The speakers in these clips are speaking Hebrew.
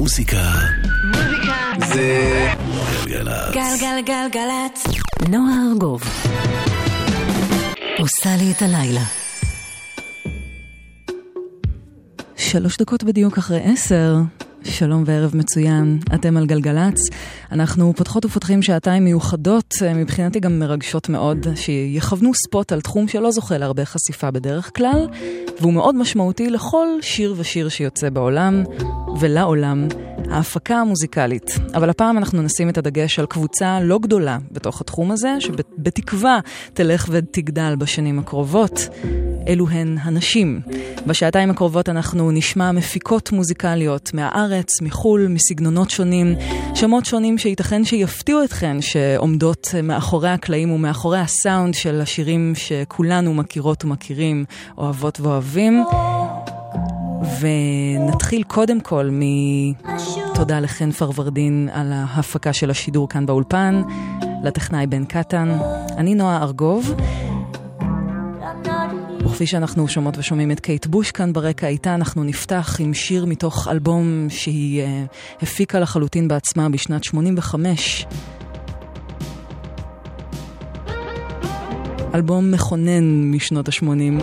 מוזיקה. מוזיקה. זה... גלגלצ. גלגלגלגלצ. נועה ארגוב. עושה לי את הלילה. שלוש דקות בדיוק אחרי עשר. שלום וערב מצוין, אתם על גלגלצ. אנחנו פותחות ופותחים שעתיים מיוחדות, אה, מבחינתי גם מרגשות מאוד, שיכוונו ספוט על תחום שלא זוכה להרבה חשיפה בדרך כלל, והוא מאוד משמעותי לכל שיר ושיר שיוצא בעולם ולעולם, ההפקה המוזיקלית. אבל הפעם אנחנו נשים את הדגש על קבוצה לא גדולה בתוך התחום הזה, שבתקווה תלך ותגדל בשנים הקרובות. אלו הן הנשים. בשעתיים הקרובות אנחנו נשמע מפיקות מוזיקליות מהארץ, מחו"ל, מסגנונות שונים, שמות שונים שייתכן שיפתיעו אתכן, שעומדות מאחורי הקלעים ומאחורי הסאונד של השירים שכולנו מכירות ומכירים, אוהבות ואוהבים. ונתחיל קודם כל מתודה לחן פרוורדין על ההפקה של השידור כאן באולפן, לטכנאי בן קטן. אני נועה ארגוב. וכפי שאנחנו שומעות ושומעים את קייט בוש כאן ברקע איתה, אנחנו נפתח עם שיר מתוך אלבום שהיא uh, הפיקה לחלוטין בעצמה בשנת 85. אלבום מכונן משנות ה-80.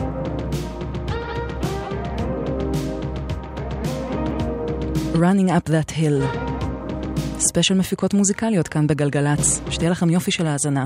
Running Up That Hill. ספיישל מפיקות מוזיקליות כאן בגלגלצ. שתהיה לכם יופי של האזנה.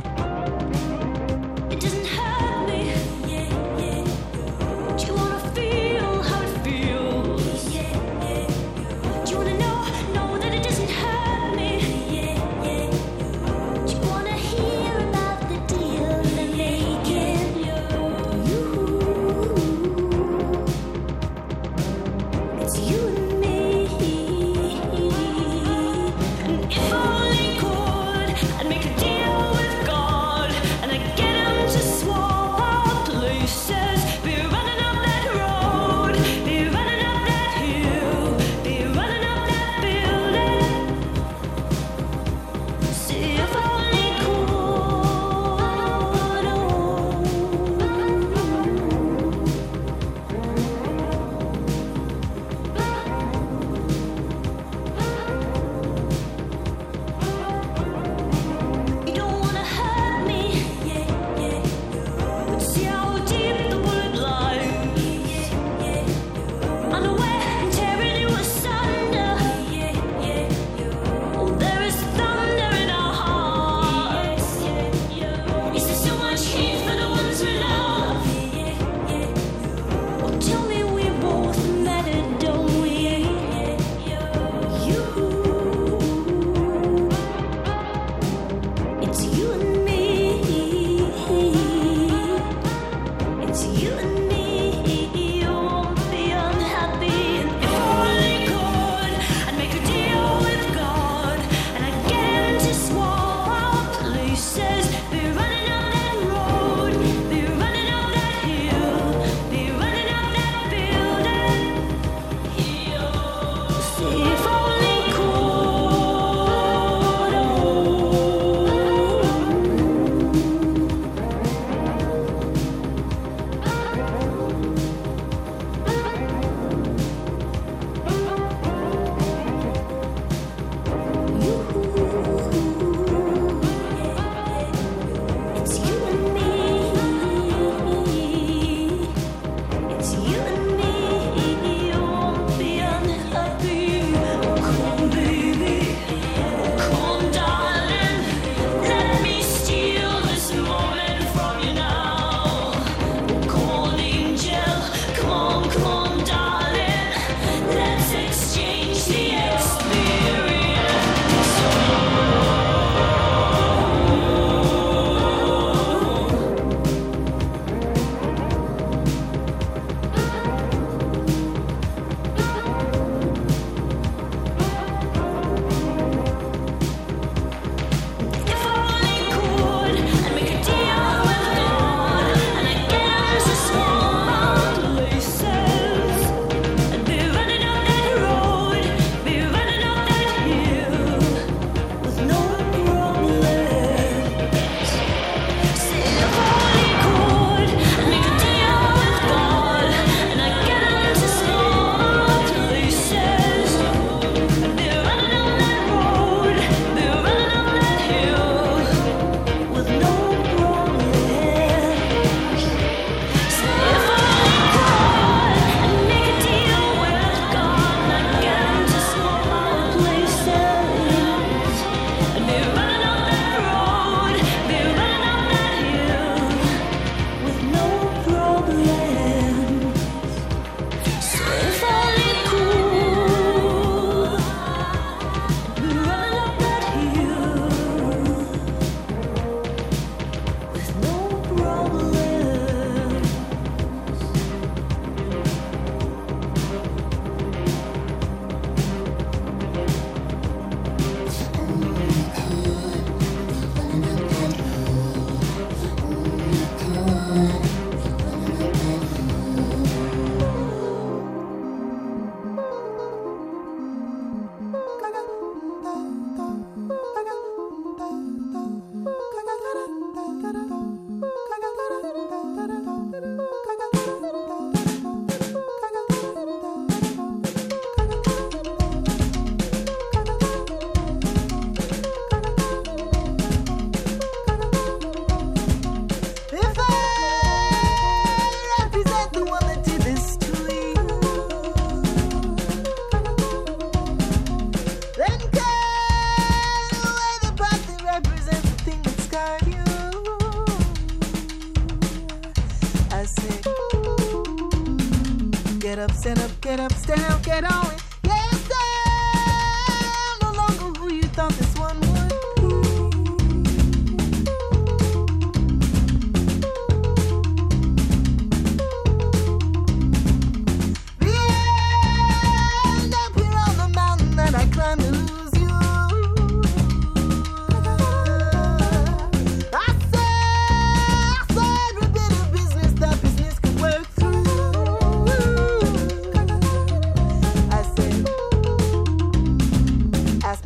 Get on.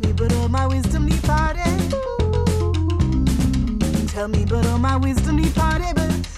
Me, but all my wisdom departed. Tell me, but all my wisdom departed. But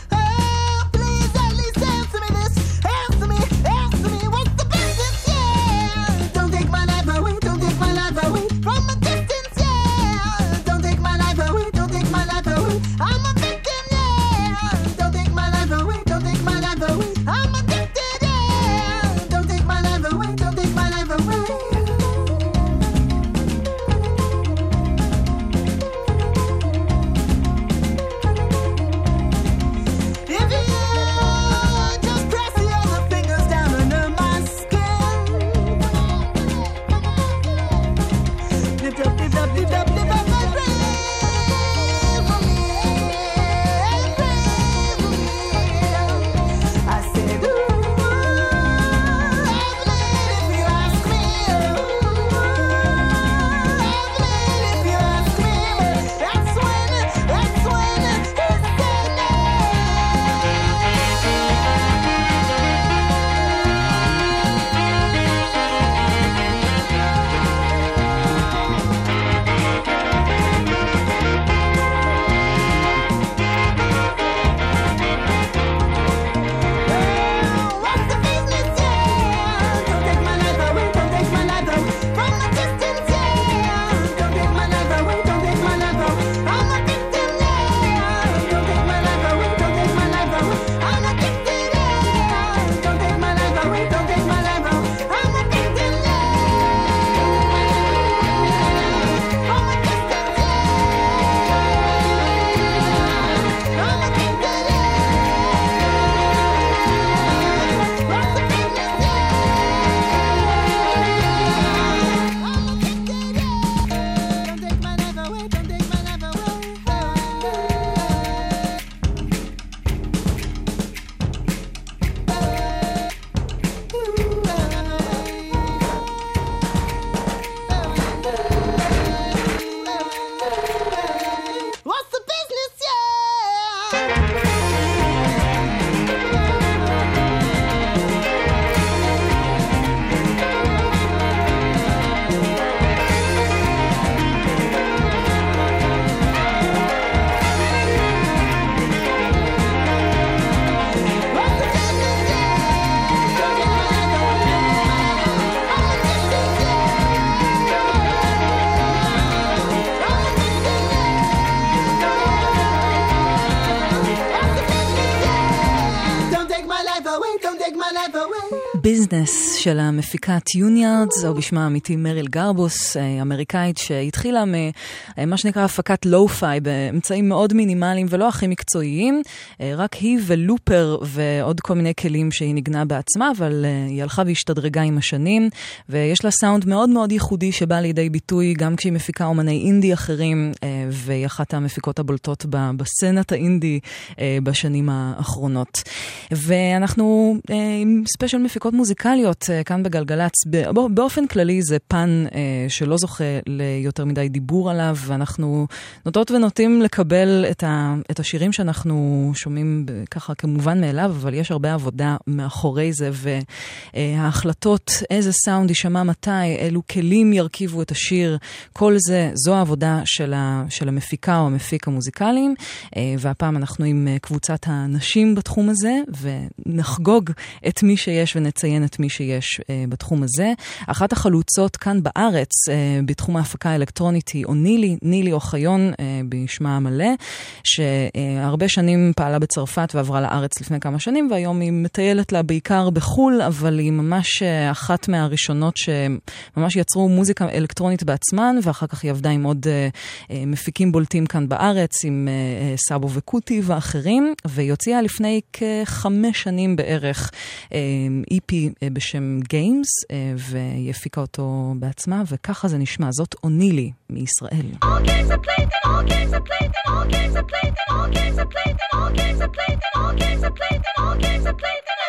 של המפיקה טיוניארדס, או בשמה האמיתי מריל גרבוס, אה, אמריקאית שהתחילה ממה שנקרא הפקת lo-fi באמצעים מאוד מינימליים ולא הכי מקצועיים, אה, רק היא ו looper ועוד כל מיני כלים שהיא ניגנה בעצמה, אבל אה, היא הלכה והשתדרגה עם השנים, ויש לה סאונד מאוד מאוד ייחודי שבא לידי ביטוי גם כשהיא מפיקה אומני אינדי אחרים, אה, והיא אחת המפיקות הבולטות בסצנת האינדי אה, בשנים האחרונות. ואנחנו אה, עם special מפיקות מוזיקליות אה, כאן בגלגלצ. באופן כללי זה פן אה, שלא זוכה ליותר מדי דיבור עליו, ואנחנו נוטות ונוטים לקבל את, ה- את השירים שאנחנו שומעים ככה כמובן מאליו, אבל יש הרבה עבודה מאחורי זה, וההחלטות איזה סאונד יישמע מתי, אילו כלים ירכיבו את השיר, כל זה, זו העבודה של, ה- של המפיקה או המפיק המוזיקליים, והפעם אנחנו עם קבוצת הנשים בתחום הזה, ונחגוג את מי שיש ונציין את מי שיש בתחום הזה. אחת החלוצות כאן בארץ בתחום ההפקה האלקטרונית היא אונילי, נילי אוחיון אה, בשמה המלא, שהרבה שנים פעלה בצרפת ועברה לארץ לפני כמה שנים, והיום היא מטיילת לה בעיקר בחו"ל, אבל היא ממש אה, אחת מהראשונות שממש יצרו מוזיקה אלקטרונית בעצמן, ואחר כך היא עבדה עם עוד אה, מפיקים בולטים כאן בארץ, עם סאבו וקוטי ואחרים, והיא הוציאה לפני כחמש שנים בערך EP בשם Games, והיא הפיקה אותו בעצמה, וככה זה נשמע. זאת אונילי מישראל. All games are played, then all games are played, then all games are played, then all games are played, then all games are played, then all games are played, then all games are played, then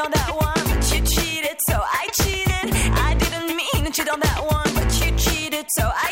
on that one, but you cheated, so I cheated. I didn't mean on that one, but you cheated, so I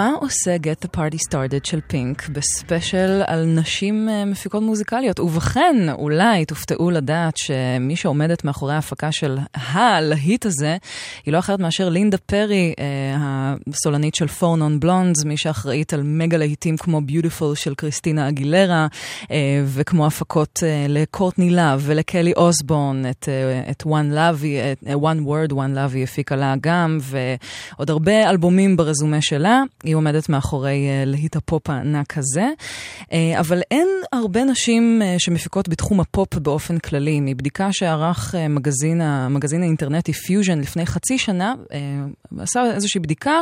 מה עושה Get the Party Started של פינק ב special על נשים אה, מפיקות מוזיקליות? ובכן, אולי תופתעו לדעת שמי שעומדת מאחורי ההפקה של הלהיט הזה, היא לא אחרת מאשר לינדה פרי, הסולנית של פור נון בלונדס, מי שאחראית על מגה להיטים כמו Beautiful של קריסטינה אגילרה, אה, וכמו הפקות אה, לקורטני לאב ולקלי אוסבורן, את, אה, את One Love, היא- את, One Word, One Love היא הפיקה לה גם, ועוד הרבה אלבומים ברזומה שלה. היא עומדת מאחורי להיט הפופ הענק הזה. אבל אין הרבה נשים שמפיקות בתחום הפופ באופן כללי. מבדיקה שערך מגזין, המגזין האינטרנטי פיוז'ן לפני חצי שנה, עשה איזושהי בדיקה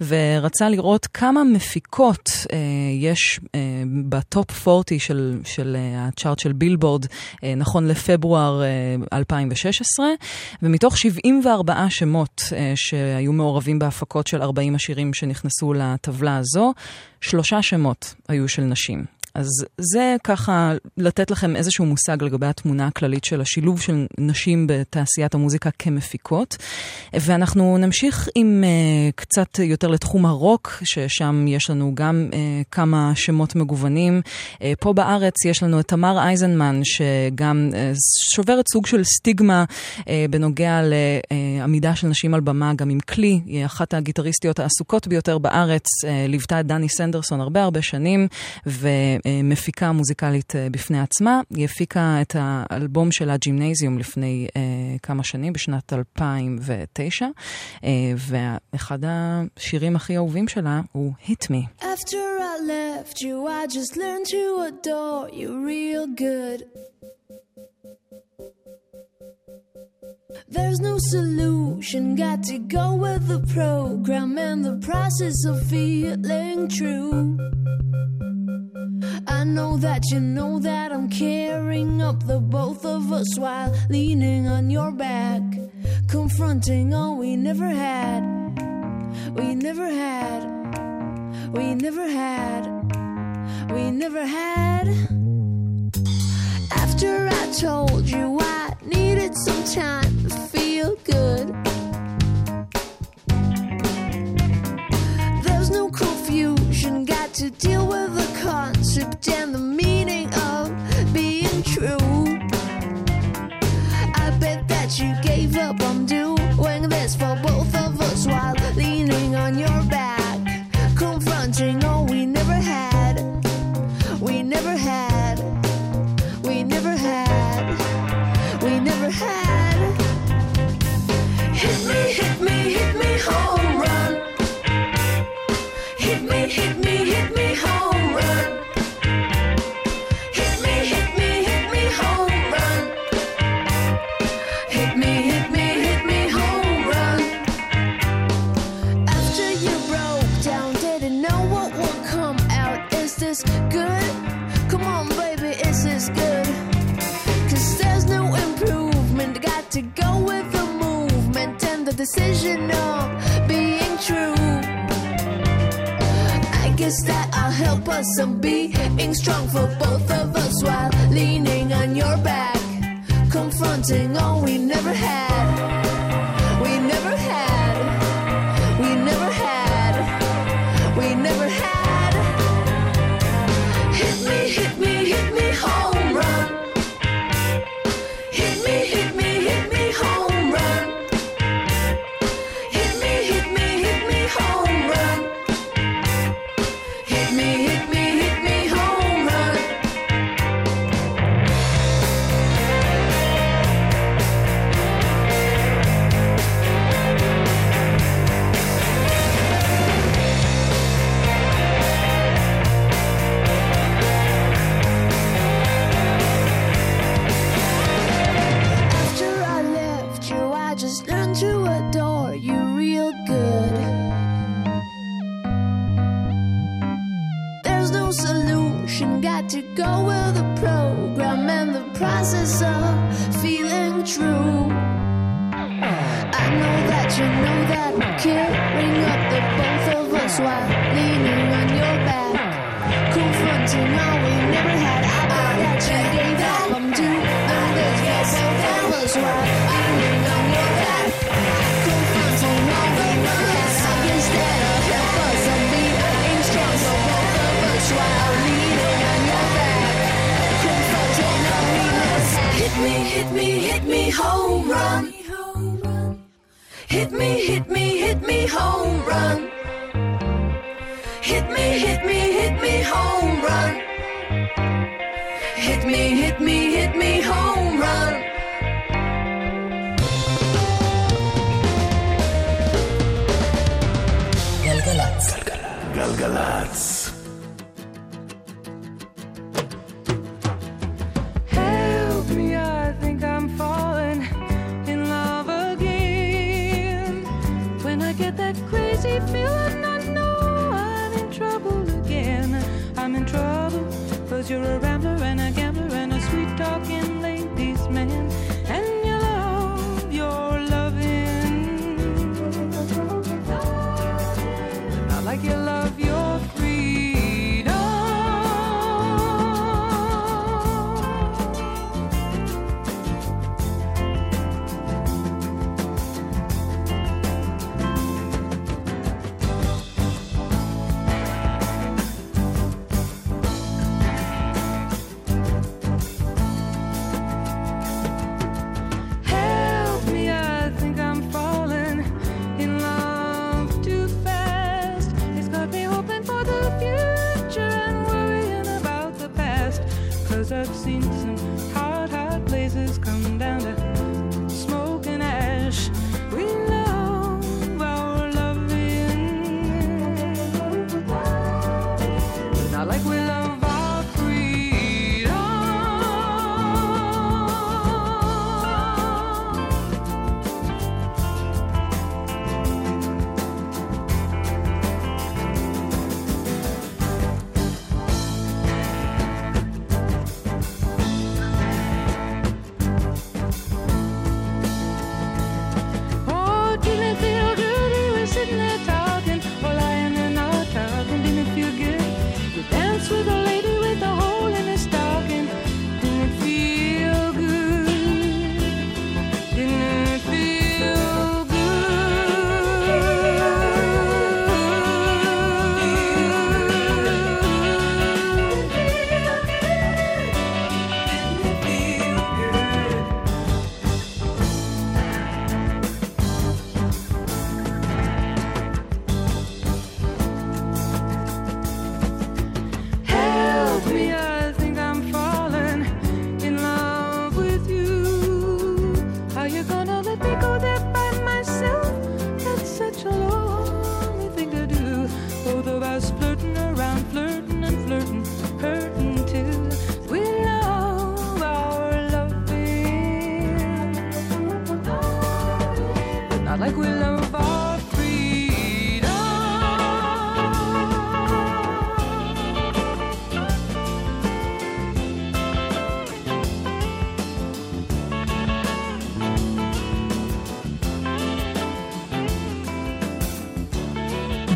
ורצה לראות כמה מפיקות אה, יש אה, ב top 40 של, של אה, ה chart של בילבורד, אה, נכון לפברואר אה, 2016, ומתוך 74 שמות אה, שהיו מעורבים בהפקות של 40 השירים שנכנסו לטבלה הזו, שלושה שמות היו של נשים. אז זה ככה לתת לכם איזשהו מושג לגבי התמונה הכללית של השילוב של נשים בתעשיית המוזיקה כמפיקות. ואנחנו נמשיך עם uh, קצת יותר לתחום הרוק, ששם יש לנו גם uh, כמה שמות מגוונים. Uh, פה בארץ יש לנו את תמר אייזנמן, שגם uh, שוברת סוג של סטיגמה uh, בנוגע לעמידה של נשים על במה, גם עם כלי. היא אחת הגיטריסטיות העסוקות ביותר בארץ, uh, ליוותה את דני סנדרסון הרבה הרבה שנים, ומפיקה מוזיקלית uh, בפני עצמה. היא הפיקה את האלבום שלה, ג'ימנייזיום, לפני uh, כמה שנים, בשנת 2009, uh, ואחד השירים הכי אהובים שלה הוא Hit Me. After I left you, I just learned to adore you real good. There's no solution, got to go with the program and the process of feeling true. I know that you know that I'm carrying up the both of us while leaning on your back, confronting all we never had. We never had. We never had, we never had. After I told you I needed some time to feel good, there's no confusion, got to deal with the concept and the meaning of being true. I bet that you gave up on doing this for both of us while decision of being true. I guess that I'll help us some being strong for both of us while leaning on your back, confronting all we never had.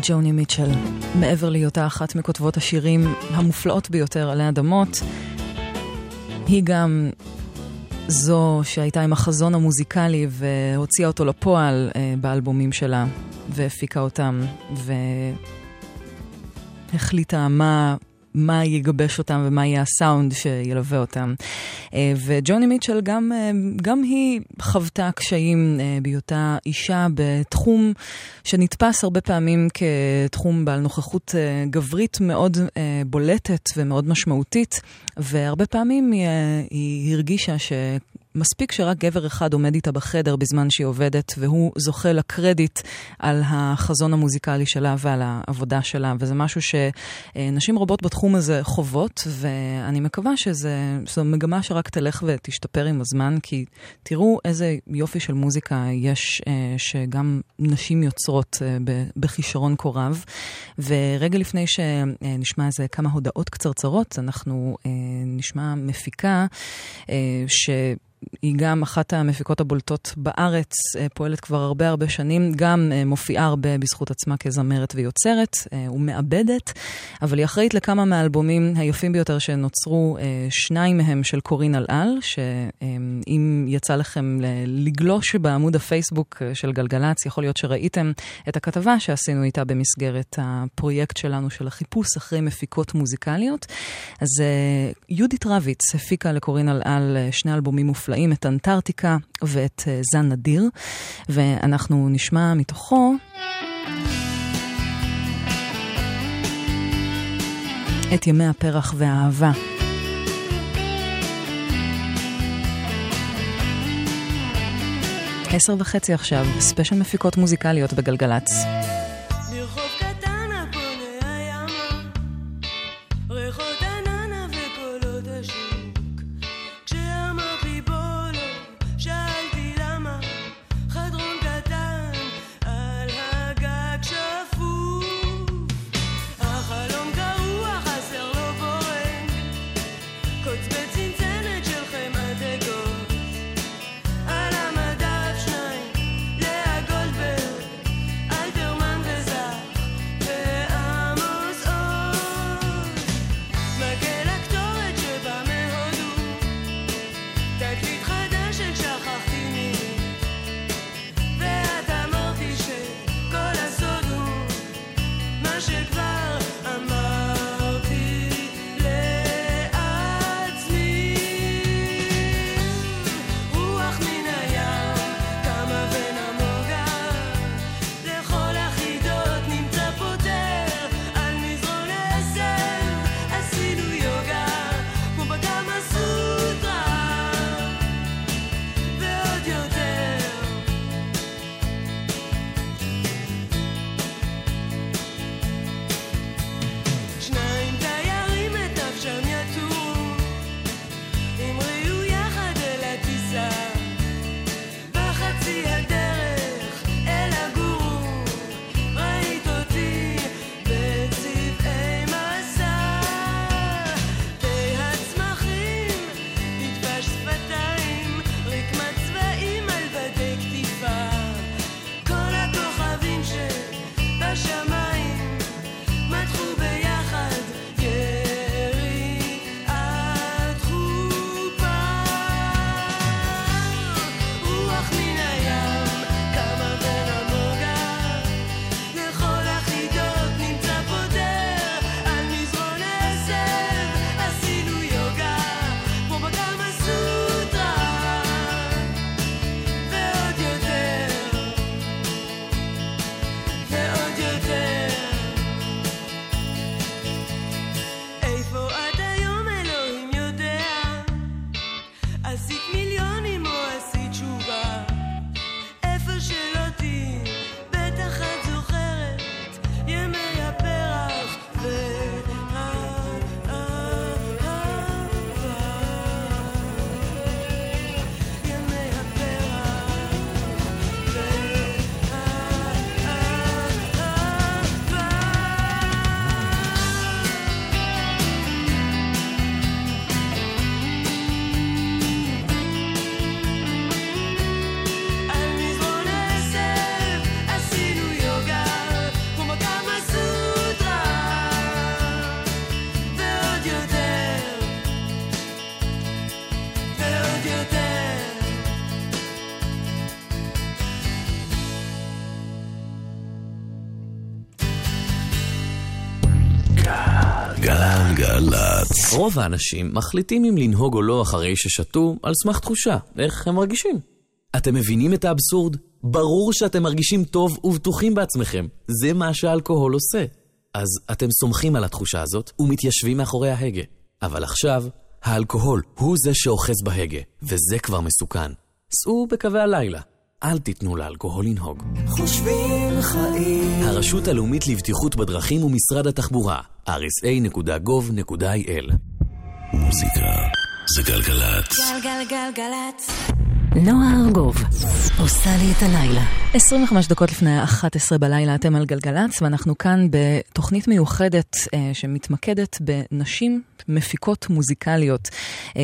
ג'וני מיטשל, מעבר להיותה אחת מכותבות השירים המופלאות ביותר עלי אדמות, היא גם זו שהייתה עם החזון המוזיקלי והוציאה אותו לפועל אה, באלבומים שלה, והפיקה אותם, והחליטה מה... מה יגבש אותם ומה יהיה הסאונד שילווה אותם. אה, וג'וני מיטשל גם, אה, גם היא חוותה קשיים אה, בהיותה אישה בתחום שנתפס הרבה פעמים כתחום בעל נוכחות גברית מאוד בולטת ומאוד משמעותית, והרבה פעמים היא, היא הרגישה ש... מספיק שרק גבר אחד עומד איתה בחדר בזמן שהיא עובדת, והוא זוכה לקרדיט על החזון המוזיקלי שלה ועל העבודה שלה, וזה משהו שנשים רבות בתחום הזה חוות, ואני מקווה שזו מגמה שרק תלך ותשתפר עם הזמן, כי תראו איזה יופי של מוזיקה יש, אה, שגם נשים יוצרות אה, בכישרון כה רב. ורגע לפני שנשמע איזה כמה הודעות קצרצרות, אנחנו אה, נשמע מפיקה ש... היא גם אחת המפיקות הבולטות בארץ, אה, פועלת כבר הרבה הרבה שנים, גם אה, מופיעה הרבה בזכות עצמה כזמרת ויוצרת אה, ומעבדת, אבל היא אחראית לכמה מהאלבומים היפים ביותר שנוצרו, שניים מהם של קורין אלעל, שאם יצא לכם לגלוש בעמוד הפייסבוק של גלגלצ, יכול להיות שראיתם את הכתבה שעשינו איתה במסגרת הפרויקט שלנו של החיפוש אחרי מפיקות מוזיקליות. אז יהודית רביץ הפיקה לקורין אלעל שני אלבומים מופלאים את אנטארקטיקה ואת אה, זן נדיר, ואנחנו נשמע מתוכו... את ימי הפרח והאהבה. עשר וחצי עכשיו, ספיישל מפיקות מוזיקליות בגלגלצ. רוב האנשים מחליטים אם לנהוג או לא אחרי ששתו על סמך תחושה, איך הם מרגישים. אתם מבינים את האבסורד? ברור שאתם מרגישים טוב ובטוחים בעצמכם. זה מה שהאלכוהול עושה. אז אתם סומכים על התחושה הזאת ומתיישבים מאחורי ההגה. אבל עכשיו, האלכוהול הוא זה שאוחז בהגה, וזה כבר מסוכן. סעו בקווי הלילה. אל תיתנו לאלכוהול לנהוג. חושבים חיים. הרשות הלאומית לבטיחות בדרכים ומשרד התחבורה, rsa.gov.il מוזיקה זה גלגלצ. גלגלגלגלצ. נועה ארגוב עושה לי את הלילה. 25 דקות לפני 11 בלילה אתם על גלגלצ, ואנחנו כאן בתוכנית מיוחדת אה, שמתמקדת בנשים מפיקות מוזיקליות. אה,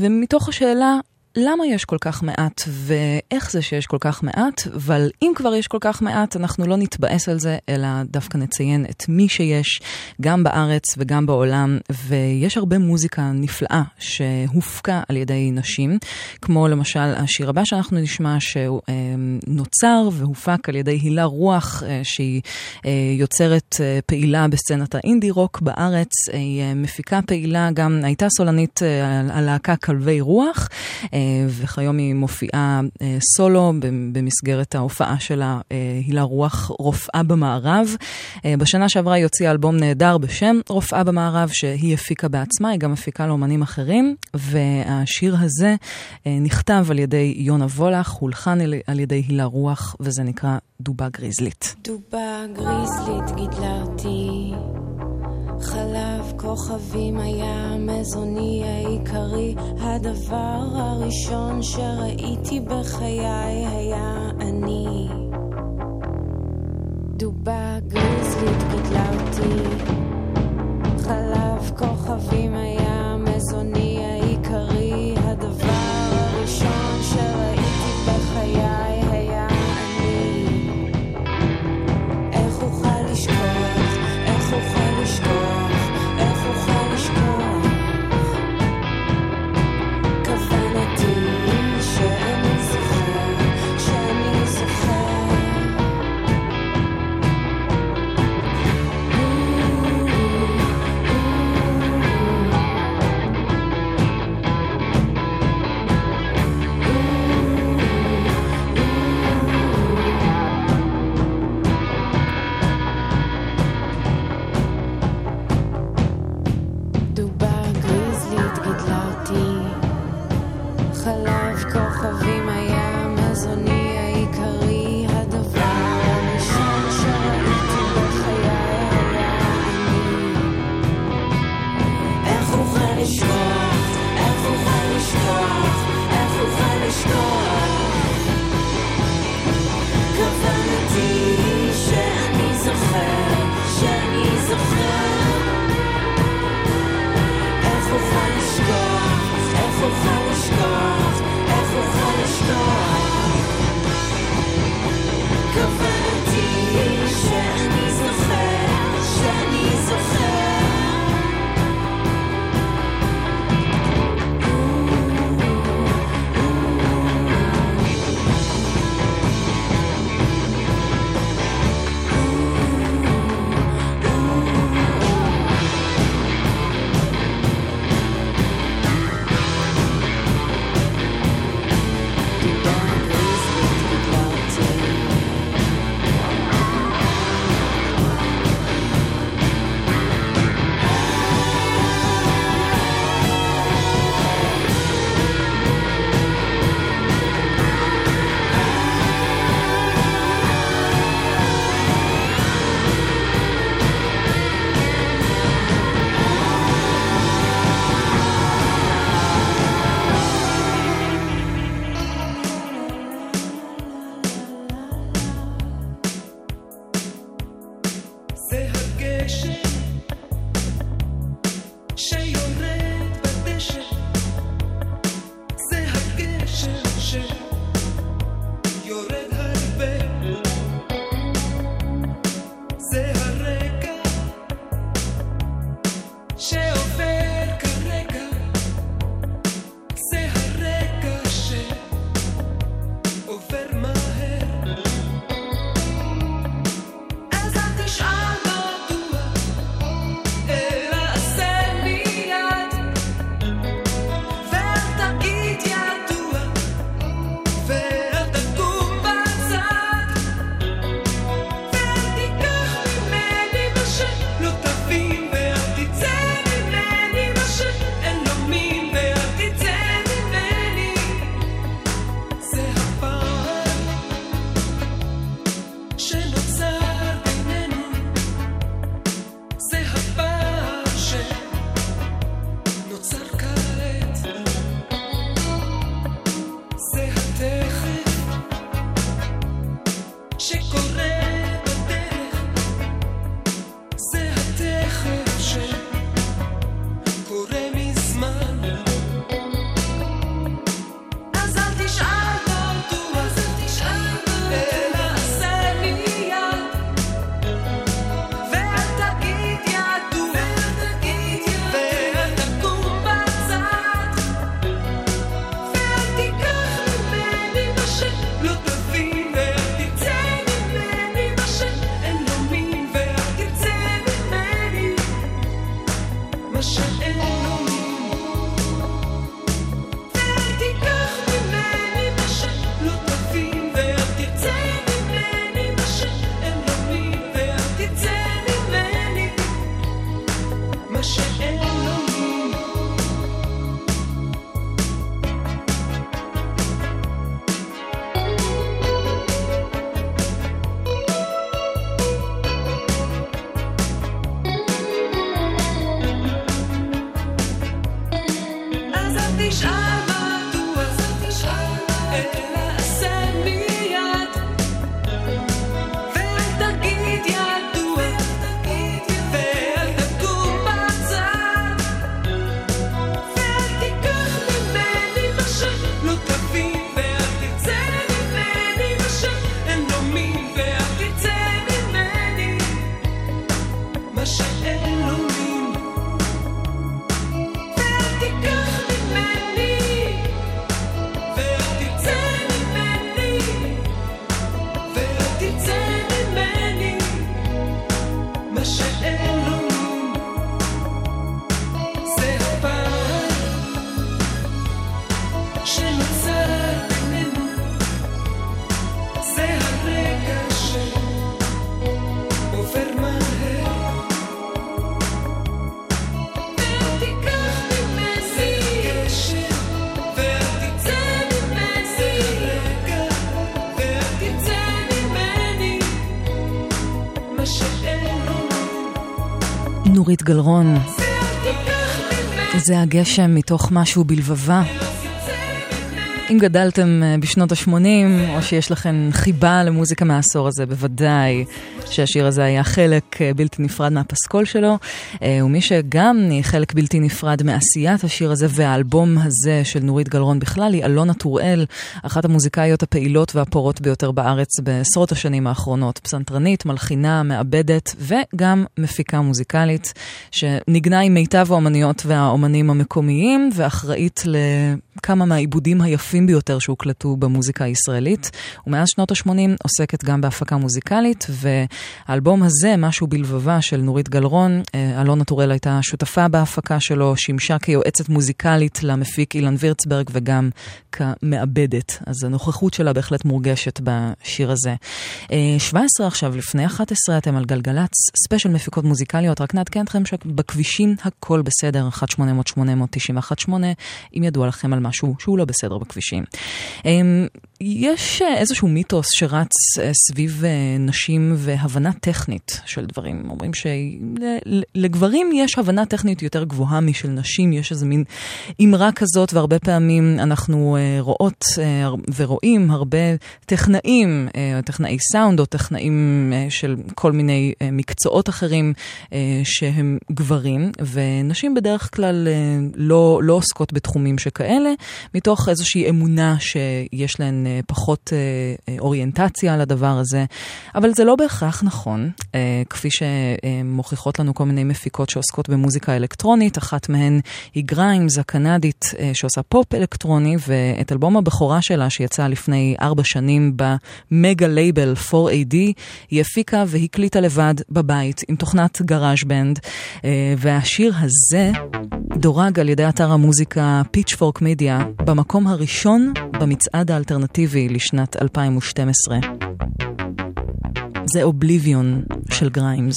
ומתוך השאלה... למה יש כל כך מעט ואיך זה שיש כל כך מעט, אבל אם כבר יש כל כך מעט, אנחנו לא נתבאס על זה, אלא דווקא נציין את מי שיש, גם בארץ וגם בעולם, ויש הרבה מוזיקה נפלאה שהופקה על ידי נשים, כמו למשל השיר הבא שאנחנו נשמע, שנוצר והופק על ידי הילה רוח, אה, שהיא אה, יוצרת אה, פעילה בסצנת האינדי רוק בארץ, היא אה, מפיקה פעילה, גם הייתה סולנית אה, הלהקה כלבי רוח. אה, וכיום היא מופיעה אה, סולו במסגרת ההופעה שלה, אה, הילה רוח, רופאה במערב. בשנה שעברה היא הוציאה אלבום נהדר בשם רופאה במערב, שהיא הפיקה בעצמה, היא גם הפיקה לאומנים אחרים, והשיר הזה נכתב על ידי יונה וולך, הולחן על ידי הילה רוח, וזה נקרא דובה גריזלית. דובה גריזלית גידלה אותי חלב כוכבים היה מזוני העיקרי, הדבר הראשון שראיתי בחיי היה אני. דובה גריזלית גידלה אותי, חלב כוכבים היה כוכבים נורית גלרון. זה הגשם מתוך משהו בלבבה. אם גדלתם אה, בשנות ה-80, או שיש לכם חיבה למוזיקה מהעשור הזה, בוודאי שהשיר הזה היה חלק בלתי נפרד מהפסקול שלו. אה, ומי שגם חלק בלתי נפרד מעשיית השיר הזה והאלבום הזה של נורית גלרון בכלל, היא אלונה טוראל, אחת המוזיקאיות הפעילות והפורות ביותר בארץ בעשרות השנים האחרונות. פסנתרנית, מלחינה, מעבדת וגם מפיקה מוזיקלית, שניגנה עם מיטב האומניות והאומנים המקומיים, ואחראית לכמה מהעיבודים היפים ביותר שהוקלטו במוזיקה הישראלית. ומאז שנות ה-80 עוסקת גם בהפקה מוזיקלית, והאלבום הזה, משהו בלבבה של נורית גלרון, אה, אלונה טורל הייתה שותפה בהפקה שלו, שימשה כיועצת מוזיקלית למפיק אילן וירצברג וגם כמעבדת. אז הנוכחות שלה בהחלט מורגשת בשיר הזה. אה, 17 עכשיו, לפני 11, אתם על גלגלצ, ספיישל מפיקות מוזיקליות, רק נעדכן אתכם שבכבישים הכל בסדר, 1-800-891-8, אם ידוע לכם על משהו שהוא לא בסדר בכבישים. אמ, יש אה, איזשהו מיתוס שרץ אה, סביב אה, נשים והבנה טכנית של דברים. אומרים שלגברים יש הבנה טכנית יותר גבוהה משל נשים, יש איזה מין אמרה כזאת, והרבה פעמים אנחנו רואות ורואים הרבה טכנאים, טכנאי סאונד או טכנאים של כל מיני מקצועות אחרים שהם גברים, ונשים בדרך כלל לא, לא עוסקות בתחומים שכאלה, מתוך איזושהי אמונה שיש להן פחות אה, אוריינטציה על הדבר הזה, אבל זה לא בהכרח נכון, אה, כפי שמוכיחות לנו כל מיני מפיקות שעוסקות במוזיקה אלקטרונית, אחת מהן היא גריימס הקנדית אה, שעושה פופ אלקטרוני, ואת אלבום הבכורה שלה שיצא לפני ארבע שנים במגה לייבל 4AD, היא הפיקה והקליטה לבד בבית עם תוכנת גראז' בנד, והשיר הזה דורג על ידי אתר המוזיקה פיצ'פורק מדיה במקום הראשון במצעד האלטרנטיבי לשנת 2012. זה Oblivion של גריימס.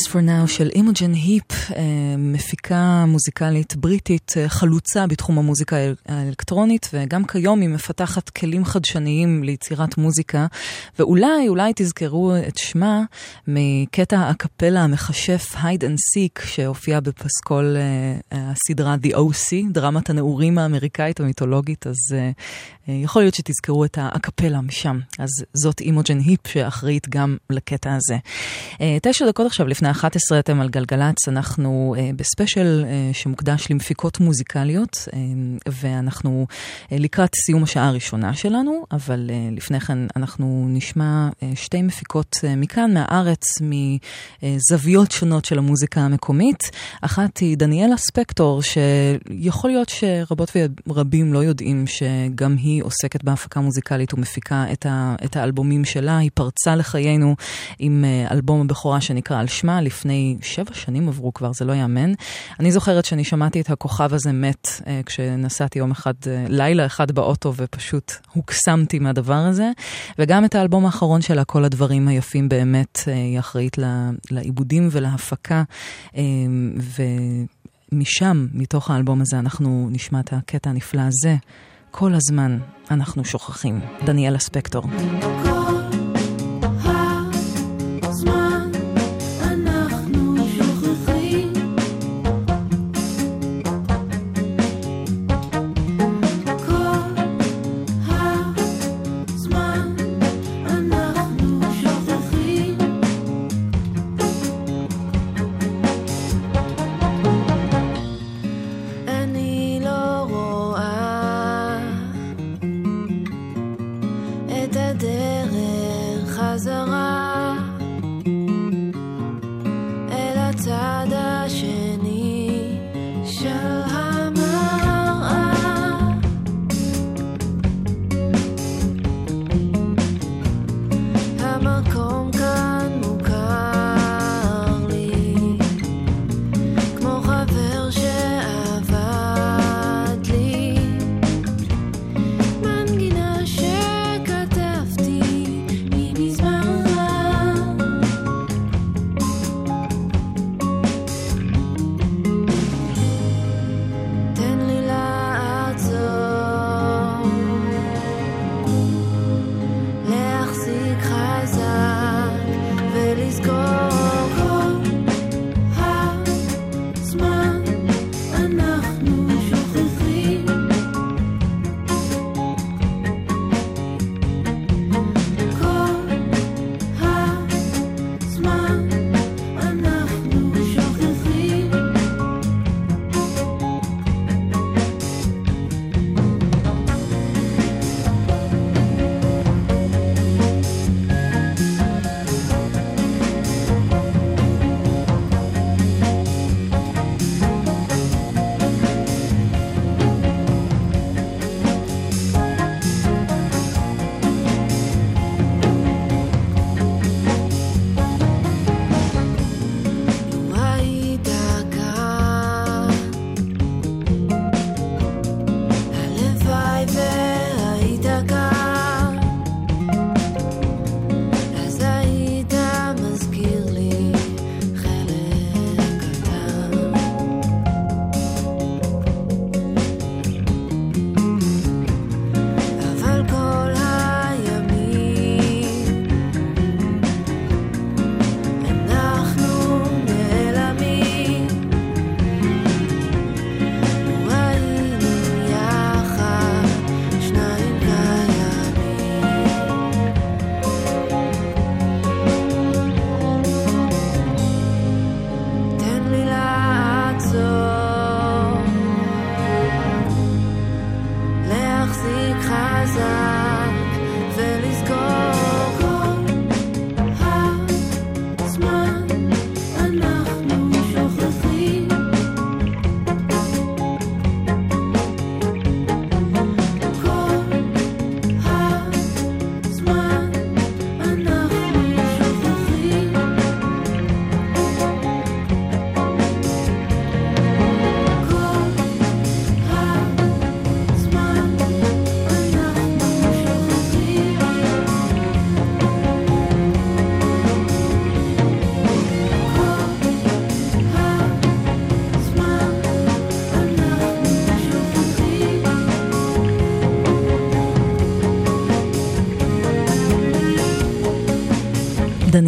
Just for Now של אימוג'ן היפ, אה, מפיקה מוזיקלית בריטית אה, חלוצה בתחום המוזיקה האל- האלקטרונית, וגם כיום היא מפתחת כלים חדשניים ליצירת מוזיקה, ואולי, אולי תזכרו את שמה מקטע הקפלה המכשף Hide and Seek, שהופיע בפסקול אה, הסדרה The OC, דרמת הנעורים האמריקאית המיתולוגית, אז אה, יכול להיות שתזכרו את האקפלה משם. אז זאת אימוג'ן היפ שאחראית גם לקטע הזה. תשע דקות עכשיו לפני 11 אתם על גלגלצ, אנחנו בספיישל אה, שמוקדש למפיקות מוזיקליות, אה, ואנחנו אה, לקראת סיום השעה הראשונה שלנו, אבל לפני כן אנחנו נשמע שתי מפיקות מכאן, מהארץ, מזוויות שונות של המוזיקה המקומית. אחת היא דניאלה ספקטור, שיכול להיות שרבות ורבים לא יודעים שגם היא עוסקת בהפקה מוזיקלית ומפיקה את, ה, את האלבומים שלה. היא פרצה לחיינו עם אלבום הבכורה שנקרא על שמה, לפני שבע שנים עברו כבר, זה לא יאמן. אני זוכרת שאני שמעתי את הכוכב הזה מת אה, כשנסעתי יום אחד, אה, לילה אחד באוטו ופשוט הוקסמתי מהדבר הזה. וגם את האלבום האחרון שלה, כל הדברים היפים באמת, אה, היא אחראית ל- לעיבודים ולהפקה. אה, ומשם, מתוך האלבום הזה, אנחנו נשמע את הקטע הנפלא הזה. כל הזמן אנחנו שוכחים. דניאלה ספקטור. הזמן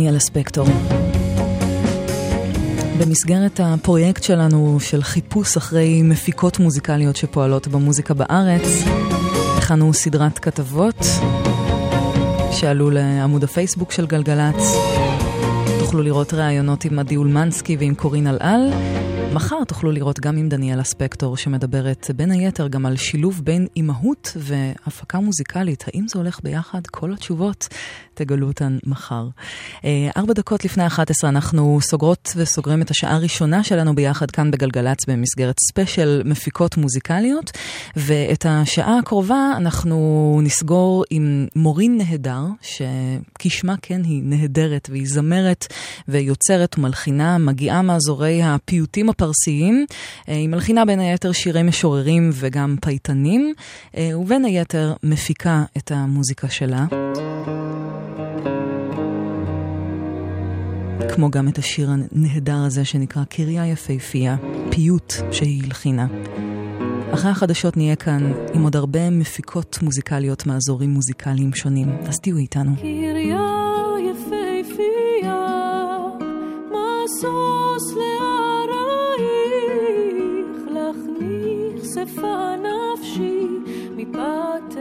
דניאלה ספקטור. במסגרת הפרויקט שלנו של חיפוש אחרי מפיקות מוזיקליות שפועלות במוזיקה בארץ, הכנו סדרת כתבות שעלו לעמוד הפייסבוק של גלגלצ. תוכלו לראות ראיונות עם עדי אולמנסקי ועם קורין אלעל. מחר תוכלו לראות גם עם דניאלה ספקטור שמדברת בין היתר גם על שילוב בין אימהות והפקה מוזיקלית. האם זה הולך ביחד? כל התשובות תגלו אותן מחר. אה, ארבע דקות לפני 11 אנחנו סוגרות וסוגרים את השעה הראשונה שלנו ביחד כאן בגלגלצ במסגרת ספיישל מפיקות מוזיקליות, ואת השעה הקרובה אנחנו נסגור עם מורין נהדר, שכשמה כן היא נהדרת והיא זמרת ויוצרת ומלחינה, מגיעה מאזורי הפיוטים הפרסיים, אה, היא מלחינה בין היתר שירי משוררים וגם פייטנים, אה, ובין היתר מפיקה את המוזיקה שלה. כמו גם את השיר הנהדר הזה שנקרא קריה יפהפייה, פיוט שהיא הלחינה. אחרי החדשות נהיה כאן עם עוד הרבה מפיקות מוזיקליות מאזורים מוזיקליים שונים, אז תהיו איתנו. קריה יפהפייה, משוש להרעיך, לך נכספה נפשי מפתי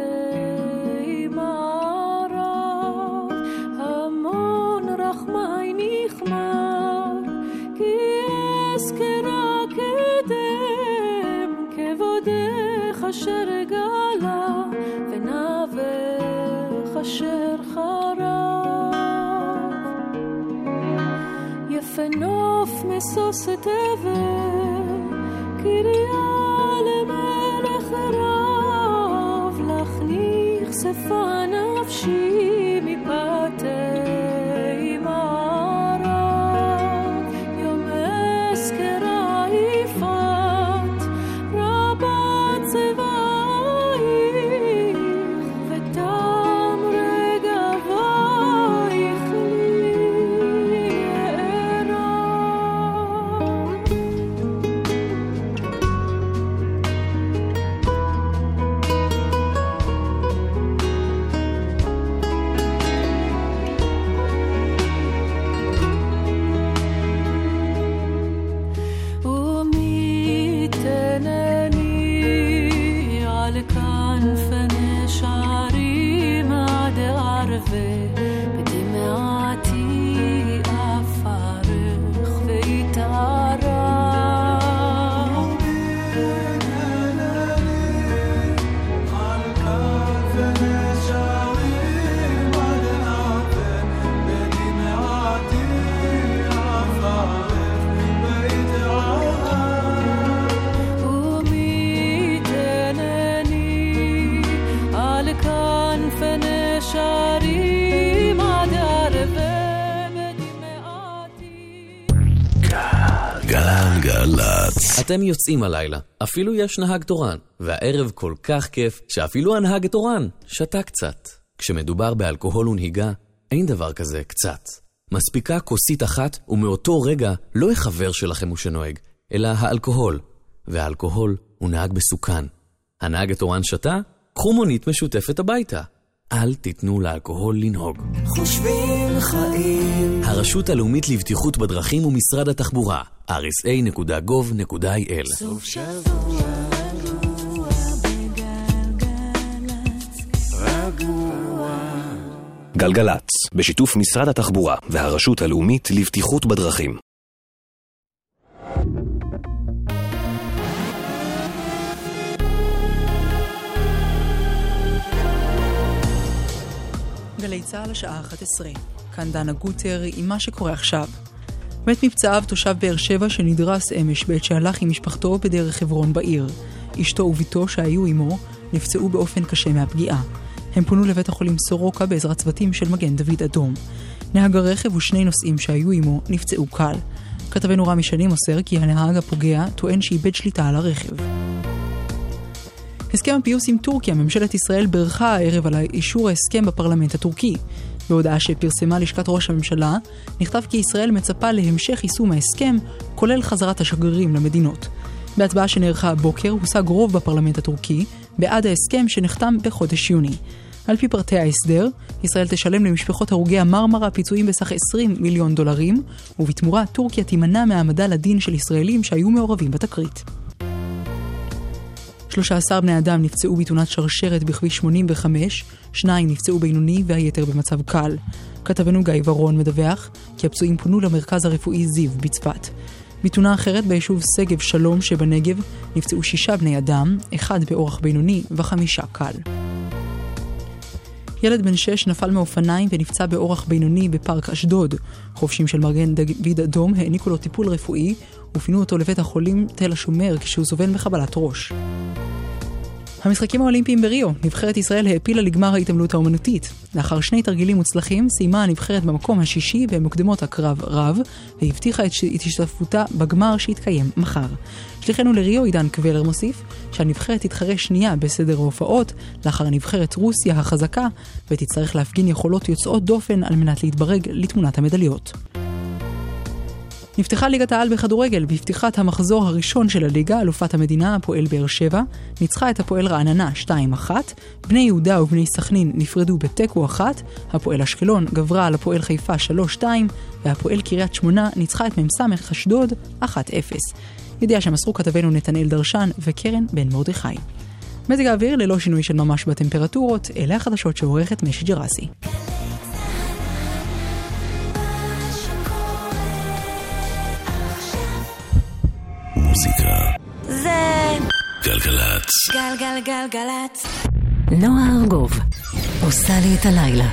יפה נוף משוש תבל, קריה למלך רב, לך נכספה נפשי אתם יוצאים הלילה, אפילו יש נהג תורן, והערב כל כך כיף, שאפילו הנהג התורן שתה קצת. כשמדובר באלכוהול ונהיגה, אין דבר כזה קצת. מספיקה כוסית אחת, ומאותו רגע לא החבר שלכם הוא שנוהג, אלא האלכוהול. והאלכוהול הוא נהג מסוכן. הנהג התורן שתה? קחו מונית משותפת הביתה. אל תיתנו לאלכוהול לנהוג. חושבים חיים. הרשות הלאומית לבטיחות בדרכים ומשרד התחבורה, rsa.gov.il סוף שבוע רגוע בגלגלצ. רגוע. גלגלצ, בשיתוף משרד התחבורה והרשות הלאומית לבטיחות בדרכים. גלי צה"ל השעה 11. כאן דנה גוטר עם מה שקורה עכשיו. מת מפצעיו תושב באר שבע שנדרס אמש בעת שהלך עם משפחתו בדרך חברון בעיר. אשתו ובתו שהיו עמו נפצעו באופן קשה מהפגיעה. הם פונו לבית החולים סורוקה בעזרת צוותים של מגן דוד אדום. נהג הרכב ושני נוסעים שהיו עמו נפצעו קל. כתבנו רמי שני מוסר כי הנהג הפוגע טוען שאיבד שליטה על הרכב. הסכם הפיוס עם טורקיה, ממשלת ישראל בירכה הערב על אישור ההסכם בפרלמנט הטורקי. בהודעה שפרסמה לשכת ראש הממשלה, נכתב כי ישראל מצפה להמשך יישום ההסכם, כולל חזרת השגרירים למדינות. בהצבעה שנערכה הבוקר הושג רוב בפרלמנט הטורקי בעד ההסכם שנחתם בחודש יוני. על פי פרטי ההסדר, ישראל תשלם למשפחות הרוגי המרמרה פיצויים בסך 20 מיליון דולרים, ובתמורה טורקיה תימנע מהעמדה לדין של ישראלים שהיו מעורבים בתקרית. 13 בני אדם נפצעו בתאונת שרשרת בכביש 85, שניים נפצעו בינוני והיתר במצב קל. כתבנו גיא ורון מדווח כי הפצועים פונו למרכז הרפואי זיו בצפת. בתאונה אחרת ביישוב שגב שלום שבנגב נפצעו שישה בני אדם, אחד באורח בינוני וחמישה קל. ילד בן שש נפל מאופניים ונפצע באורח בינוני בפארק אשדוד. חובשים של מגן דוד אדום העניקו לו טיפול רפואי ופינו אותו לבית החולים תל השומר כשהוא סובל מחבלת ראש. המשחקים האולימפיים בריו, נבחרת ישראל העפילה לגמר ההתעמלות האומנותית. לאחר שני תרגילים מוצלחים, סיימה הנבחרת במקום השישי במוקדמות הקרב רב, והבטיחה את השתתפותה בגמר שיתקיים מחר. שליחנו לריו עידן קבלר מוסיף, שהנבחרת תתחרה שנייה בסדר ההופעות, לאחר נבחרת רוסיה החזקה, ותצטרך להפגין יכולות יוצאות דופן על מנת להתברג לתמונת המדליות. נפתחה ליגת העל בכדורגל. בפתיחת המחזור הראשון של הליגה, אלופת המדינה, הפועל באר שבע, ניצחה את הפועל רעננה 2-1, בני יהודה ובני סכנין נפרדו בתיקו אחת, הפועל אשקלון גברה על הפועל חיפה 3-2, והפועל קריית שמונה ניצחה את מ"ס אשדוד 1-0. ידיעה שמסרו כתבנו נתנאל דרשן וקרן בן מרדכי. מזג האוויר ללא שינוי של ממש בטמפרטורות, אלה החדשות שעורכת משי ג'רסי. מוזיקה. זה גלגלצ. גלגלגלגלצ. נועה ארגוב עושה לי את הלילה.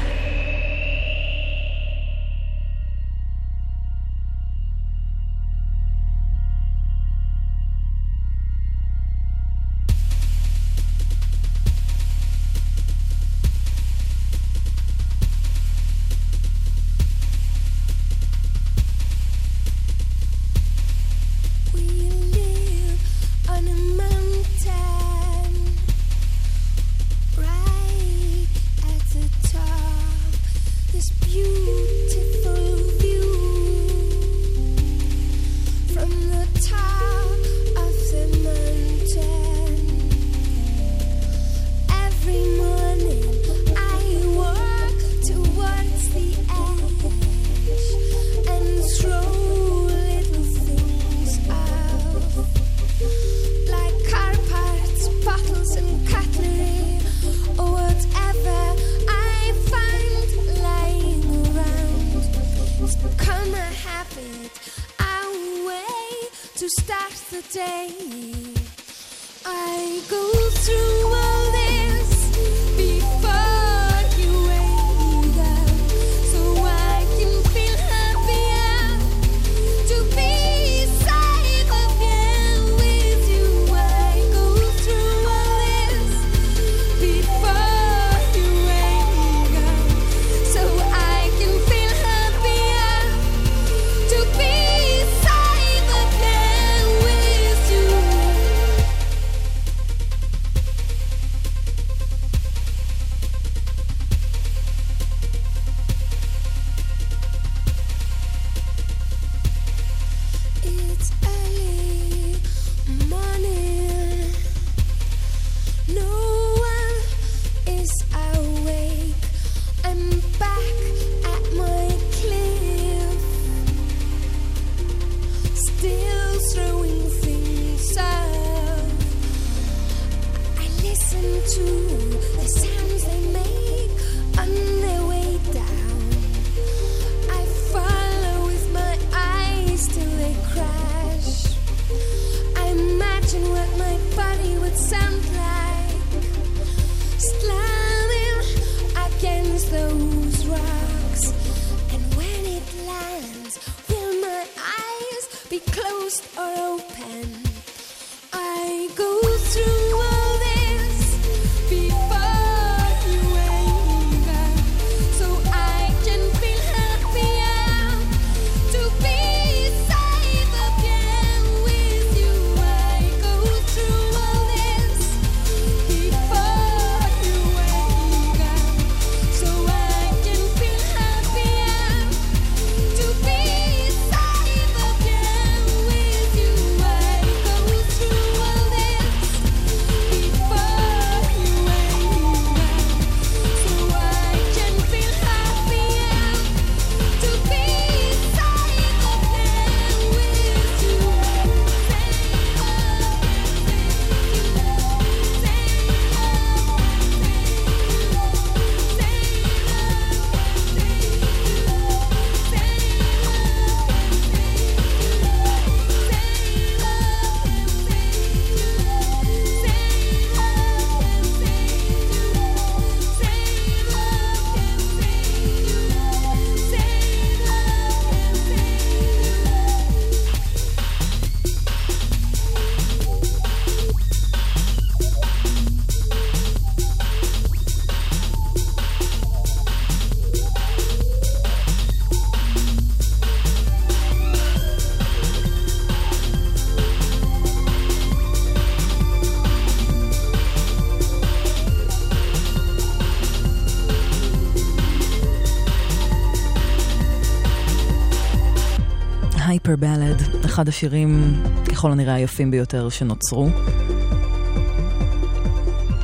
אחד השירים ככל הנראה היפים ביותר שנוצרו.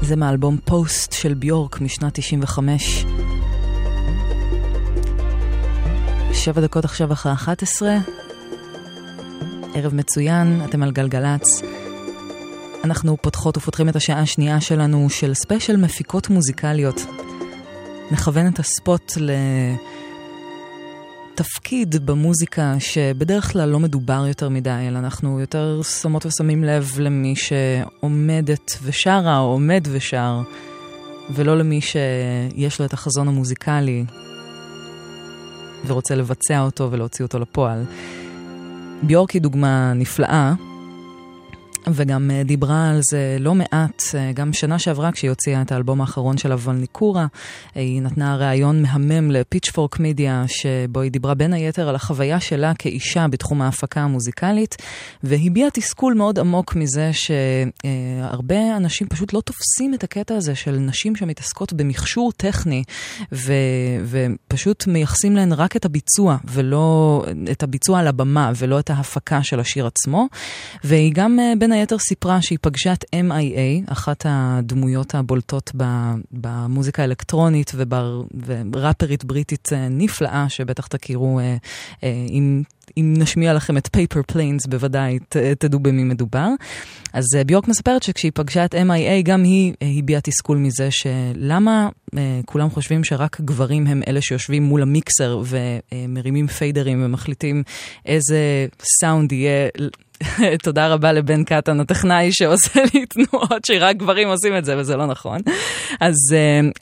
זה מאלבום פוסט של ביורק משנת 95. שבע דקות עכשיו אחרי 11. ערב מצוין, אתם על גלגלצ. אנחנו פותחות ופותחים את השעה השנייה שלנו של ספיישל מפיקות מוזיקליות. נכוון את הספוט לתפקיד במוזיקה שבדרך כלל לא מדובר יותר מדי, אלא אנחנו יותר שמות ושמים לב למי שעומדת ושרה או עומד ושר, ולא למי שיש לו את החזון המוזיקלי ורוצה לבצע אותו ולהוציא אותו לפועל. ביורק היא דוגמה נפלאה. וגם אה, דיברה על זה לא מעט, אה, גם שנה שעברה כשהיא הוציאה את האלבום האחרון שלה, ולניקורה, היא נתנה ראיון מהמם לפיצ'פורק מידיה, שבו היא דיברה בין היתר על החוויה שלה כאישה בתחום ההפקה המוזיקלית, והביעה תסכול מאוד עמוק מזה שהרבה אנשים פשוט לא תופסים את הקטע הזה של נשים שמתעסקות במכשור טכני, ו, ופשוט מייחסים להן רק את הביצוע, ולא את הביצוע על הבמה, ולא את ההפקה של השיר עצמו. והיא גם אה, בין היתר סיפרה שהיא פגשה את MIA, אחת הדמויות הבולטות במוזיקה האלקטרונית וראפרית בריטית אה, נפלאה, שבטח תכירו אה, אה, אם... אם נשמיע לכם את Paper Planes, בוודאי ת, תדעו במי מדובר. אז ביורק מספרת שכשהיא פגשה את MIA, גם היא הביעה תסכול מזה שלמה כולם חושבים שרק גברים הם אלה שיושבים מול המיקסר ומרימים פיידרים ומחליטים איזה סאונד יהיה תודה רבה לבן קטן, הטכנאי שעושה לי תנועות שרק גברים עושים את זה, וזה לא נכון. אז